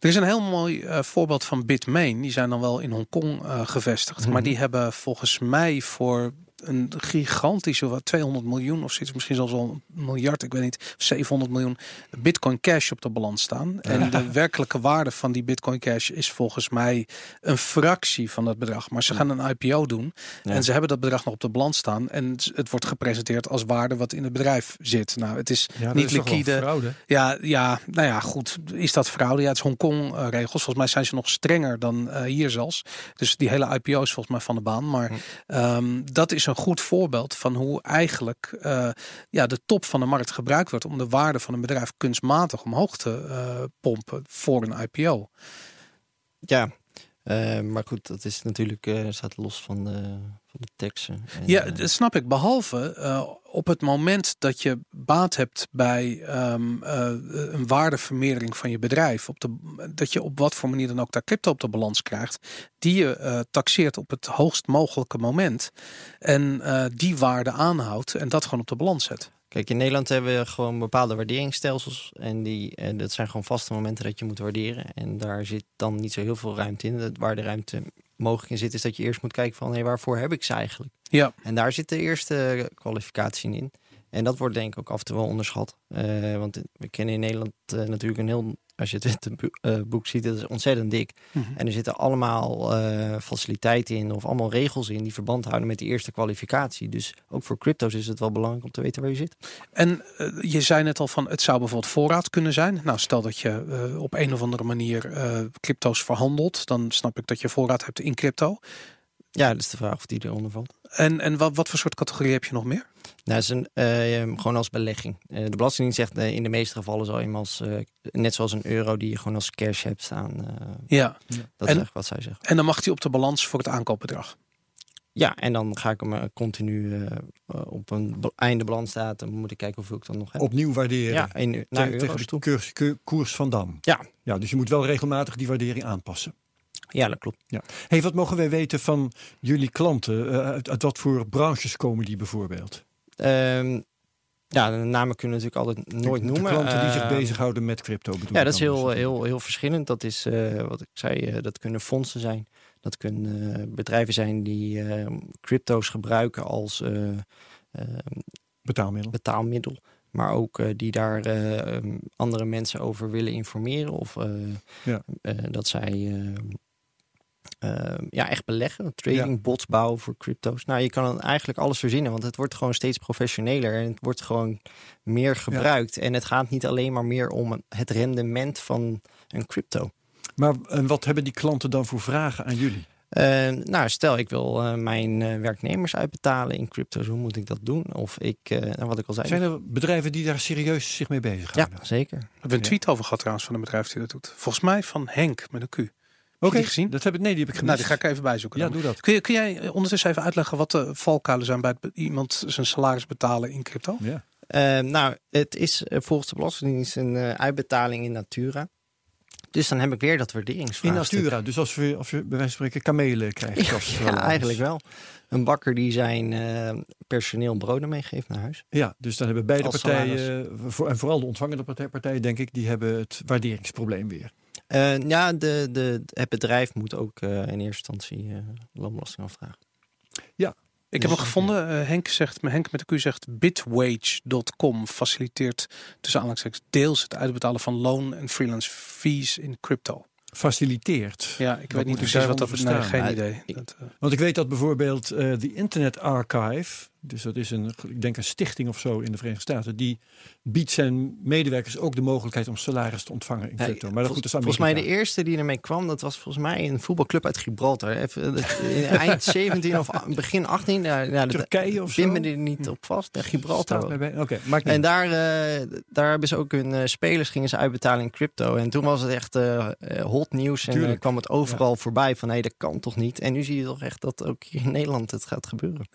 Er is een heel mooi eh, voorbeeld van Bitmain. Die zijn dan wel in Hongkong eh gevestigd. Maar Mhm. die hebben volgens mij voor een gigantische, wat 200 miljoen of zoiets, misschien zelfs wel een miljard, ik weet niet, 700 miljoen Bitcoin Cash op de balans staan. En de werkelijke waarde van die Bitcoin Cash is volgens mij een fractie van dat bedrag. Maar ze gaan een IPO doen Ja. en ze hebben dat bedrag nog op de balans staan. En het wordt gepresenteerd als waarde wat in het bedrijf zit. Nou, het is Ja, niet is liquide. Ja, ja, nou ja, goed. Is dat fraude? Ja, het is Hongkong-regels. volgens mij zijn ze nog strenger dan eh, hier zelfs. Dus die hele IPO is volgens mij van de baan. Maar Hm. ehm, dat is een goed voorbeeld van hoe eigenlijk eh, ja, de top van de markt gebruikt wordt om de waarde van een bedrijf kunstmatig omhoog te eh, pompen voor een IPO. Ja, eh, maar goed, dat is natuurlijk staat los van de, van de teksten. En, Ja, eh, dat snap ik. Behalve eh, op het moment dat je baat hebt bij ehm, eh, een waardevermeerdering van je bedrijf, op de, dat je op wat voor manier dan ook daar crypto op de balans krijgt, die je taxeert op het hoogst mogelijke moment en die waarde aanhoudt en dat gewoon op de balans zet. Kijk, in Nederland hebben we gewoon bepaalde waarderingsstelsels. En die, eh, dat zijn gewoon vaste momenten dat je moet waarderen. En daar zit dan niet zo heel veel ruimte in. Waar de ruimte mogelijk in zit, is dat je eerst moet kijken van... Hé, waarvoor heb ik ze eigenlijk? Ja, En daar zit de eerste kwalificatie in. En dat wordt denk ik ook af en toe wel onderschat. Eh, want we kennen in Nederland eh, natuurlijk een heel... Als je het boek, eh, boek ziet, dat is ontzettend dik. Mhm. En er zitten allemaal eh, faciliteiten in of allemaal regels in die verband houden met die eerste kwalificatie. Dus ook voor crypto's is het wel belangrijk om te weten waar je zit. En eh, je zei net al van het zou bijvoorbeeld voorraad kunnen zijn. Nou, stel dat je op een of andere manier crypto's verhandelt, dan snap ik dat je voorraad hebt in crypto. Ja, dat is de vraag of die eronder valt. En, en wat, wat voor soort categorie heb je nog meer? Nou, is een, eh, gewoon als belegging. Eh, de Belastingdienst zegt eh, in de meeste gevallen zo eh, net zoals een euro die je gewoon als cash hebt staan. eh, Ja. dat is eigenlijk wat zij zeggen. En dan mag die op de balans voor het aankoopbedrag. Ja, en dan ga ik hem continu op een einde balansdatum moet ik kijken hoeveel ik dan nog heb. Opnieuw waarderen. ja, in, naar tegen, de toe. koers, ko- koers van dan. Ja. ja. Dus je moet wel regelmatig die waardering aanpassen. Ja, dat klopt. hey, wat mogen wij weten van jullie klanten? Eh, uit, uit wat voor branches komen die bijvoorbeeld? Ehm, ja, de namen kunnen we natuurlijk altijd nooit de, noemen. De klanten die zich Ehm, bezighouden met crypto bedoel Ja, dat is heel, heel, heel verschillend. Dat is eh, wat ik zei, eh, dat kunnen fondsen zijn. Dat kunnen bedrijven zijn die eh, crypto's gebruiken als Betaalmiddel. betaalmiddel. Maar ook die daar andere mensen over willen informeren. Of Ja. dat zij eh, eh, ja, echt beleggen. Trading bots bouwen voor crypto's. Nou, je kan dan eigenlijk alles verzinnen, want het wordt gewoon steeds professioneler en het wordt gewoon meer gebruikt. En het gaat niet alleen maar meer om het rendement van een crypto. Maar en wat hebben die klanten dan voor vragen aan jullie? Eh, nou, stel ik wil eh, mijn eh, werknemers uitbetalen in crypto's, hoe moet ik dat doen? Of ik, eh, nou, wat ik al zei. Zijn er bedrijven die daar serieus zich mee ja, bezighouden? zeker. We hebben een tweet over gehad trouwens van een bedrijf die dat doet. Volgens mij van Henk met een Q. Oké, die gezien? Dat heb ik, nee, die heb ik gemist. Nou, die ga ik even bijzoeken. Ja, dan. doe dat. Kun, je, kun jij ondertussen even uitleggen wat de valkuilen zijn bij het iemand zijn salaris betalen in crypto? Ja. Eh, nou, het is eh, volgens de Belastingdienst een eh, uitbetaling in natura. Dus dan heb ik weer dat In waarderingsvraagstuk. natura, dus als we, als we bij wijze van spreken kamelen krijgen. Ja, eigenlijk wel. Een bakker die zijn eh, personeel broden meegeeft naar huis. Ja, dus dan hebben beide Als partijen, voor, en vooral de ontvangende partij, partijen, denk ik, die hebben het waarderingsprobleem weer. Eh, ja, de, de, het bedrijf moet ook eh, in eerste instantie eh loonbelasting afdragen. Ik heb Dus- hem gevonden. eh, Henk zegt, Henk met de Q zegt bitwage.com faciliteert tussen aanhalingstekens deels het uitbetalen van loon en freelance fees in crypto. Faciliteert. Ja, ik weet niet precies wat dat daaronder Nee, geen idee. Dat, Want ik weet dat bijvoorbeeld eh de Internet Archive, dus dat is een, ik denk een stichting of zo in de Verenigde Staten, die biedt zijn medewerkers ook de mogelijkheid om salaris te ontvangen in Ja, crypto. Maar dat vol- goed, is volgens mij de eerste die ermee kwam, dat was volgens mij een voetbalclub uit Gibraltar. Even, eh, in eind 17 of begin 18. Ja, ja, Turkije of zo. pin me er niet op vast. Ja, Gibraltar. Oké, maakt niet En daar, eh, daar hebben ze ook hun eh, spelers gingen ze uitbetalen in crypto. En toen was het echt eh, eh, hot nieuws. En eh, kwam het overal voorbij van hé, dat kan toch niet. En nu zie je toch echt dat ook hier in Nederland het gaat gebeuren.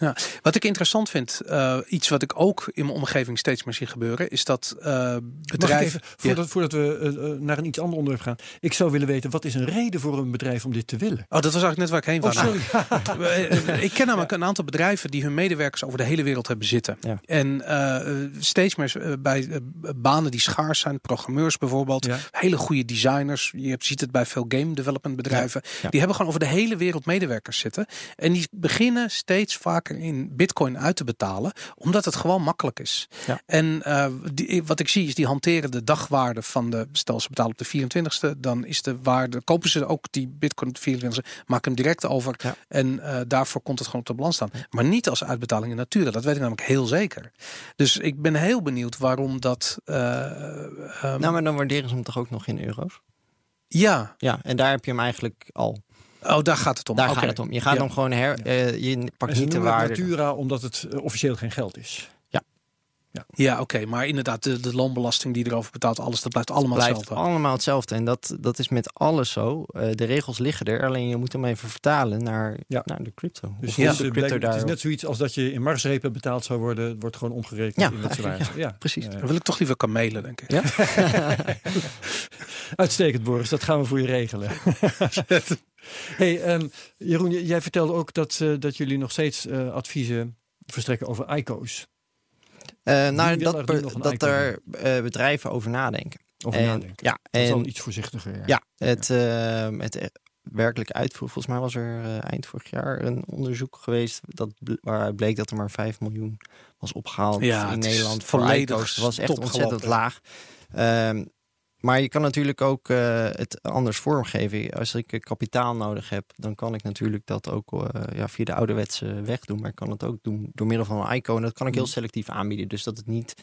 Wat ik interessant vind, eh, iets wat ik ook in mijn omgeving steeds meer zie gebeuren, is dat eh bedrijven. even, voordat, voordat we eh, naar een iets ander onderwerp gaan. Ik zou willen weten, wat is een reden voor een bedrijf om dit te willen? Oh, dat was eigenlijk net waar ik heen Oh, sorry. Eh, ik ken namelijk een aantal bedrijven die hun medewerkers over de hele wereld hebben zitten. Ja. En steeds meer bij banen die schaars zijn, programmeurs bijvoorbeeld, Ja. hele goede designers. Je ziet het bij veel game development bedrijven. Die hebben gewoon over de hele wereld medewerkers zitten. En die beginnen steeds vaker in bitcoin uit te betalen, omdat het gewoon makkelijk is. Ja. En eh, die, wat ik zie is die hanteren de dagwaarde van de, stel ze betalen op de 24ste, dan is de waarde, kopen ze ook die bitcoin op de 24ste, maken hem direct over. Ja. En eh, daarvoor komt het gewoon op de balans staan. Maar niet als uitbetaling in natura. Dat weet ik namelijk heel zeker. Dus ik ben heel benieuwd waarom dat. ehm, Nou, maar dan waarderen ze hem toch ook nog in euro's? ja, Ja, en daar heb je hem eigenlijk al. Oh, daar gaat het om. Daar gaat het om. Je gaat Ja. hem gewoon her... eh, je En pakt ze niet de het waarde. Natura omdat het eh, officieel geen geld is. Ja, oké. maar inderdaad, de, de loonbelasting die erover betaalt, alles, dat blijft allemaal blijft hetzelfde. allemaal hetzelfde. En dat, dat is met alles zo. Eh, de regels liggen er, alleen je moet hem even vertalen naar, Ja. naar de crypto. Dus het, is, de crypto het is net zoiets als dat je in marsrepen betaald zou worden. Het wordt gewoon omgerekend Ja, in zijn. Ja, Precies. Ja. Dan wil ik toch liever kamelen, denk ik. Ja? Uitstekend, Boris. Dat gaan we voor je regelen. hey, ehm, Jeroen, jij vertelde ook dat, eh, dat jullie nog steeds eh, adviezen verstrekken over ICO's. Eh, nou, dat, er dat er eh, bedrijven over nadenken. Over en, nadenken. Ja, Dat is al en iets voorzichtiger. Ja. ja, het, eh, het werkelijk uitvoer. Volgens mij was er eh, eind vorig jaar een onderzoek geweest dat, waaruit bleek dat er maar 5 miljoen was opgehaald Ja, in het is Nederland voor ICO's. Was echt ontzettend gelopen. laag. Ehm, maar je kan natuurlijk ook eh, het anders vormgeven. Als ik eh, kapitaal nodig heb, dan kan ik natuurlijk dat ook eh, ja, via de ouderwetse weg doen. Maar ik kan het ook doen door middel van een ICO. En dat kan ik heel Mhm. selectief aanbieden. Dus dat het niet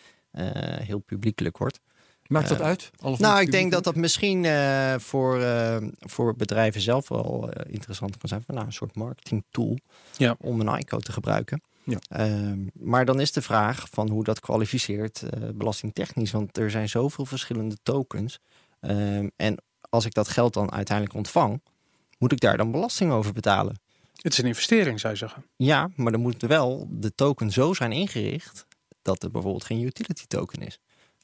heel publiekelijk wordt. Maakt dat uit? Nou, ik denk dat dat misschien voor, voor bedrijven zelf wel interessant kan zijn. Van, nou, een soort marketing tool Ja. om een ICO te gebruiken. Ja. Ehm, maar dan is de vraag van hoe dat kwalificeert eh, belastingtechnisch. Want er zijn zoveel verschillende tokens. Ehm, en als ik dat geld dan uiteindelijk ontvang, moet ik daar dan belasting over betalen? Het is een investering, zou je zeggen. Ja, maar dan moet wel de token zo zijn ingericht dat het bijvoorbeeld geen utility token is.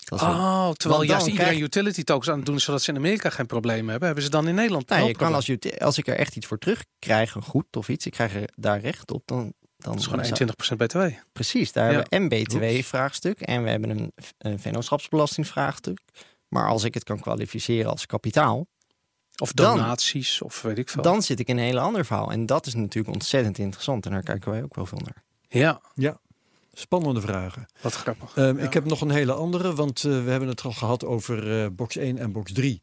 Dat is wel- Oh, terwijl juist iedereen krijg- utility tokens aan het doen is, zodat ze in Amerika geen problemen hebben, hebben ze dan in Nederland wel je kan als, als ik er echt iets voor terugkrijg, een goed of iets, ik krijg er daar recht op, dan... dan Dat is gewoon zou- 21% btw. Precies, daar Ja. hebben we en. BTW-vraagstuk en we hebben een, een vennootschapsbelastingvraagstuk. Maar als ik het kan kwalificeren als kapitaal, Of Dan- donaties, of weet ik veel. dan zit ik in een hele ander verhaal. En dat is natuurlijk ontzettend interessant en daar kijken wij ook wel veel naar. Ja, Spannende vragen. wat grappig. Ehm, Ja. Ik heb nog een hele andere, want eh, we hebben het al gehad over eh, box 1 en box 3.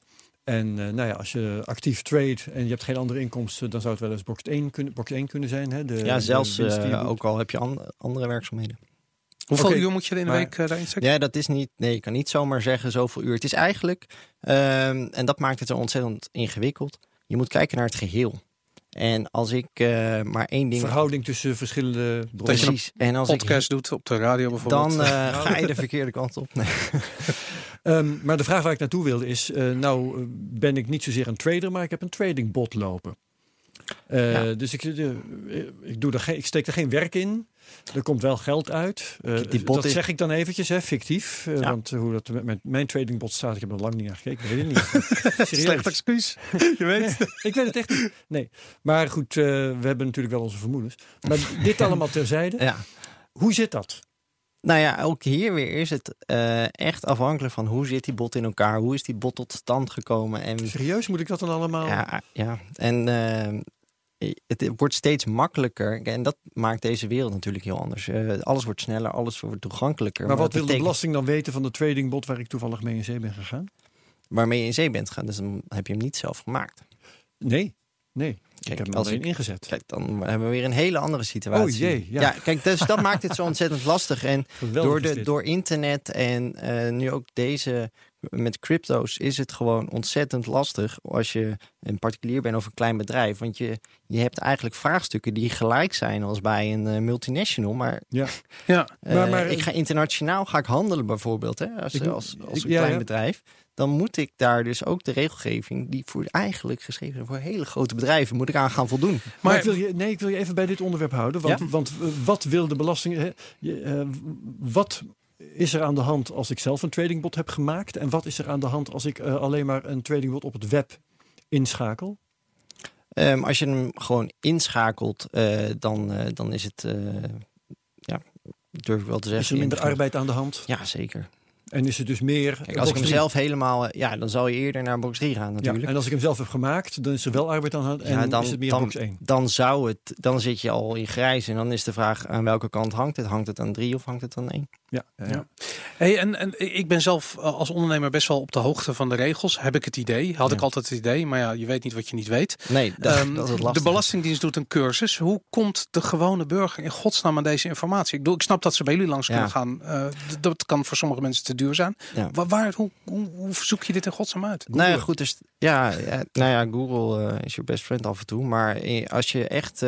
En eh, nou ja, als je actief trade en je hebt geen andere inkomsten, dan zou het wel eens box 1 kunnen, box 1 kunnen zijn. Hè? De, ja, zelfs eh, ook al heb je an- andere werkzaamheden. Hoeveel uur moet je er in de maar- week eh, daarin steken? Ja, dat is niet. Nee, je kan niet zomaar zeggen zoveel uur. Het is eigenlijk, ehm, en dat maakt het zo ontzettend ingewikkeld. Je moet kijken naar het geheel. En als ik eh, maar één ding. Verhouding tussen verschillende Precies. En als ik Podcast doet op de radio bijvoorbeeld. dan ga je de verkeerde kant op. Nee. Ehm, maar de vraag waar ik naartoe wilde is, eh, nou eh, ben ik niet zozeer een trader, maar ik heb een trading bot lopen. Eh, Ja. Dus ik, ik, doe er geen, ik steek er geen werk in. Er komt wel geld uit. Die bot dat is- zeg ik dan eventjes, hè, fictief. Ja. Want hoe dat met mijn, mijn trading bot staat, ik heb er lang niet naar gekeken. Ik weet het niet. Slecht excuus. je weet. ik weet het echt niet. Nee. Maar goed, we hebben natuurlijk wel onze vermoedens. Maar dit allemaal terzijde. Ja. Hoe zit dat? Nou ja, ook hier weer is het eh, echt afhankelijk van hoe zit die bot in elkaar, hoe is die bot tot stand gekomen en Serieus, moet ik dat dan allemaal... ja, ja. en eh, het wordt steeds makkelijker en dat maakt deze wereld natuurlijk heel anders. Eh, alles wordt sneller, alles wordt toegankelijker. maar wat wil de belasting dan weten van de trading bot waar ik toevallig mee in zee ben gegaan? waarmee je in zee bent gegaan, dus dan heb je hem niet zelf gemaakt. Nee, nee. Ik heb hem als ik- ingezet. Kijk, dan hebben we weer een hele andere situatie. Oh jee, ja. kijk, dus dat maakt het zo ontzettend lastig. En Geweldig door, de, door internet en eh, nu ook deze met crypto's is het gewoon ontzettend lastig als je een particulier bent of een klein bedrijf. Want je, je hebt eigenlijk vraagstukken die gelijk zijn als bij een eh, multinational. Maar, Ja. eh, Maar- maar- ik ga internationaal ga ik handelen bijvoorbeeld hè, als, Ik- als, als ik- een ja, klein ja. bedrijf. Dan moet ik daar dus ook de regelgeving die voor eigenlijk geschreven is voor hele grote bedrijven moet ik aan gaan voldoen. Maar, Maar ik wil je, nee, ik wil je even bij dit onderwerp houden. Want, Ja. want eh, wat wil de belasting... hè, eh, wat is er aan de hand als ik zelf een tradingbot heb gemaakt? En wat is er aan de hand als ik eh, alleen maar een tradingbot op het web inschakel? Ehm, als je hem gewoon inschakelt, dan, dan is het, ja, durf ik wel te zeggen. Is er minder in- arbeid aan de hand? Ja, zeker. En is het dus meer... Kijk, als ik hem zelf helemaal, eh, ja, dan zal je eerder naar box 3 gaan Ja, natuurlijk. en als ik hem zelf heb gemaakt, dan is er wel arbeid aan de. En Ja, dan, is het meer dan, box 1. dan zou het, dan zit je al in grijs en dan is de vraag aan welke kant hangt het? Hangt het aan 3 of hangt het aan 1? Ja, ja, ja. Ja. Hey, en, en ik ben zelf eh, als ondernemer best wel op de hoogte van de regels. Heb ik het idee. Had ik Ja. altijd het idee. Maar ja, je weet niet wat je niet weet. Nee, dat, Ehm, dat is het de lastige. Belastingdienst doet een cursus. Hoe komt de gewone burger in godsnaam aan deze informatie? Ik, bedoel, ik snap dat ze bij jullie langs Ja. kunnen gaan. Eh, dat kan voor sommige mensen te duur zijn. Ja. Waar, waar, hoe, hoe, hoe zoek je dit in godsnaam uit? Nou ja, goed, dus, ja, nou ja, Google eh, is je best friend af en toe. Maar eh, als je echt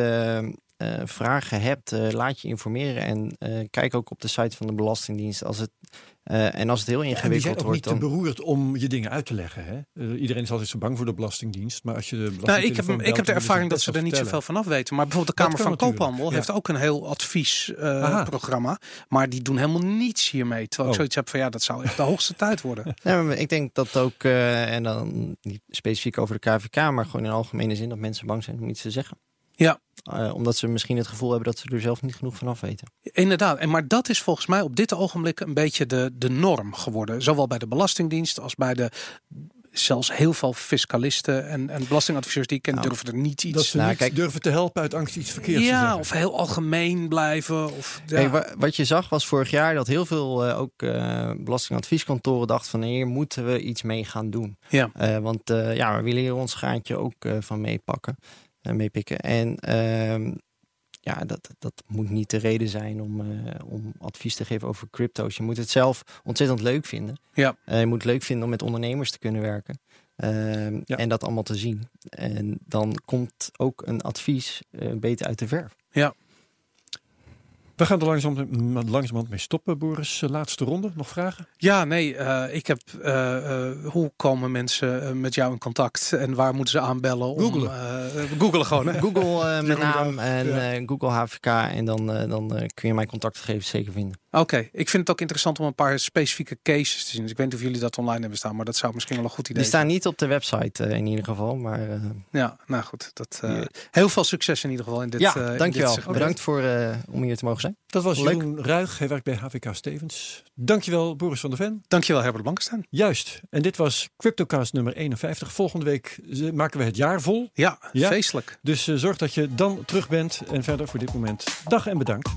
eh, vragen hebt, eh, laat je informeren. En eh, kijk ook op de site van de Belastingdienst. Als het, eh, en als het heel En die zijn ingewikkeld ook wordt, niet te dan... beroerd om je dingen uit te leggen. Hè? Iedereen is altijd zo bang voor de Belastingdienst. Maar als je de Nou, ik heb, ik heb de ervaring dat ze er niet zoveel van af weten. Maar bijvoorbeeld de Kamer van Koophandel ja. heeft ook een heel adviesprogramma. Maar die doen helemaal niets hiermee. Terwijl ik Oh. zoiets heb van ja, dat zou echt de hoogste tijd worden. Ja, ik denk dat ook, eh, en dan niet specifiek over de KVK, maar gewoon in algemene zin dat mensen bang zijn om iets te zeggen. Ja. Eh, omdat ze misschien het gevoel hebben dat ze er zelf niet genoeg van af weten. Inderdaad, en maar dat is volgens mij op dit ogenblik een beetje de, de norm geworden. Zowel bij de Belastingdienst als bij de zelfs heel veel fiscalisten en, en belastingadviseurs die ik ken, Nou, durven er niet Dat iets. ze Nou, niet kijk- durven te helpen uit angst iets verkeerds te Ja, of heel algemeen blijven. Of, ja. Wa- wat je zag was vorig jaar dat heel veel eh, ook eh, belastingadvieskantoren dachten van hier moeten we iets mee gaan doen. Ja. Eh, want eh, ja, we willen hier ons gaatje ook eh, van meepakken, en meepikken. En ehm, ja, dat, dat moet niet de reden zijn om, eh, om advies te geven over crypto's. Je moet het zelf ontzettend leuk vinden. Ja. Eh, je moet het leuk vinden om met ondernemers te kunnen werken. Ehm, Ja. En dat allemaal te zien. En dan komt ook een advies eh, beter uit de verf. We gaan er langzaam, langzamerhand mee stoppen, Boris. Eh, Laatste ronde, nog vragen? Ja, nee, eh, ik heb. eh, eh, hoe komen mensen met jou in contact en waar moeten ze aanbellen? Om, googelen gewoon. Hè? Google eh, mijn Jeroen naam en ja. eh, Google HVK en dan, dan kun je mijn contactgegevens zeker vinden. Oké, ik vind het ook interessant om een paar specifieke cases te zien. Dus ik weet niet of jullie dat online hebben staan, maar dat zou misschien wel een goed idee Die staan niet op de website eh, in ieder geval, maar eh, Ja, nou goed. Dat, eh, heel veel succes in ieder geval in dit. ja, eh, dit dankjewel. Bedankt voor eh, om hier te mogen zijn. Dat was Leuk. Jeroen Ruig. Hij werkt bij HVK Stevens. Dankjewel, Boris van der Ven. Dankjewel Herbert Blankenstein. Juist. En dit was CryptoCast nummer 51. Volgende week maken we het jaar vol. Ja, Ja. feestelijk. Dus zorg dat je dan terug bent. En verder voor dit moment dag en bedankt.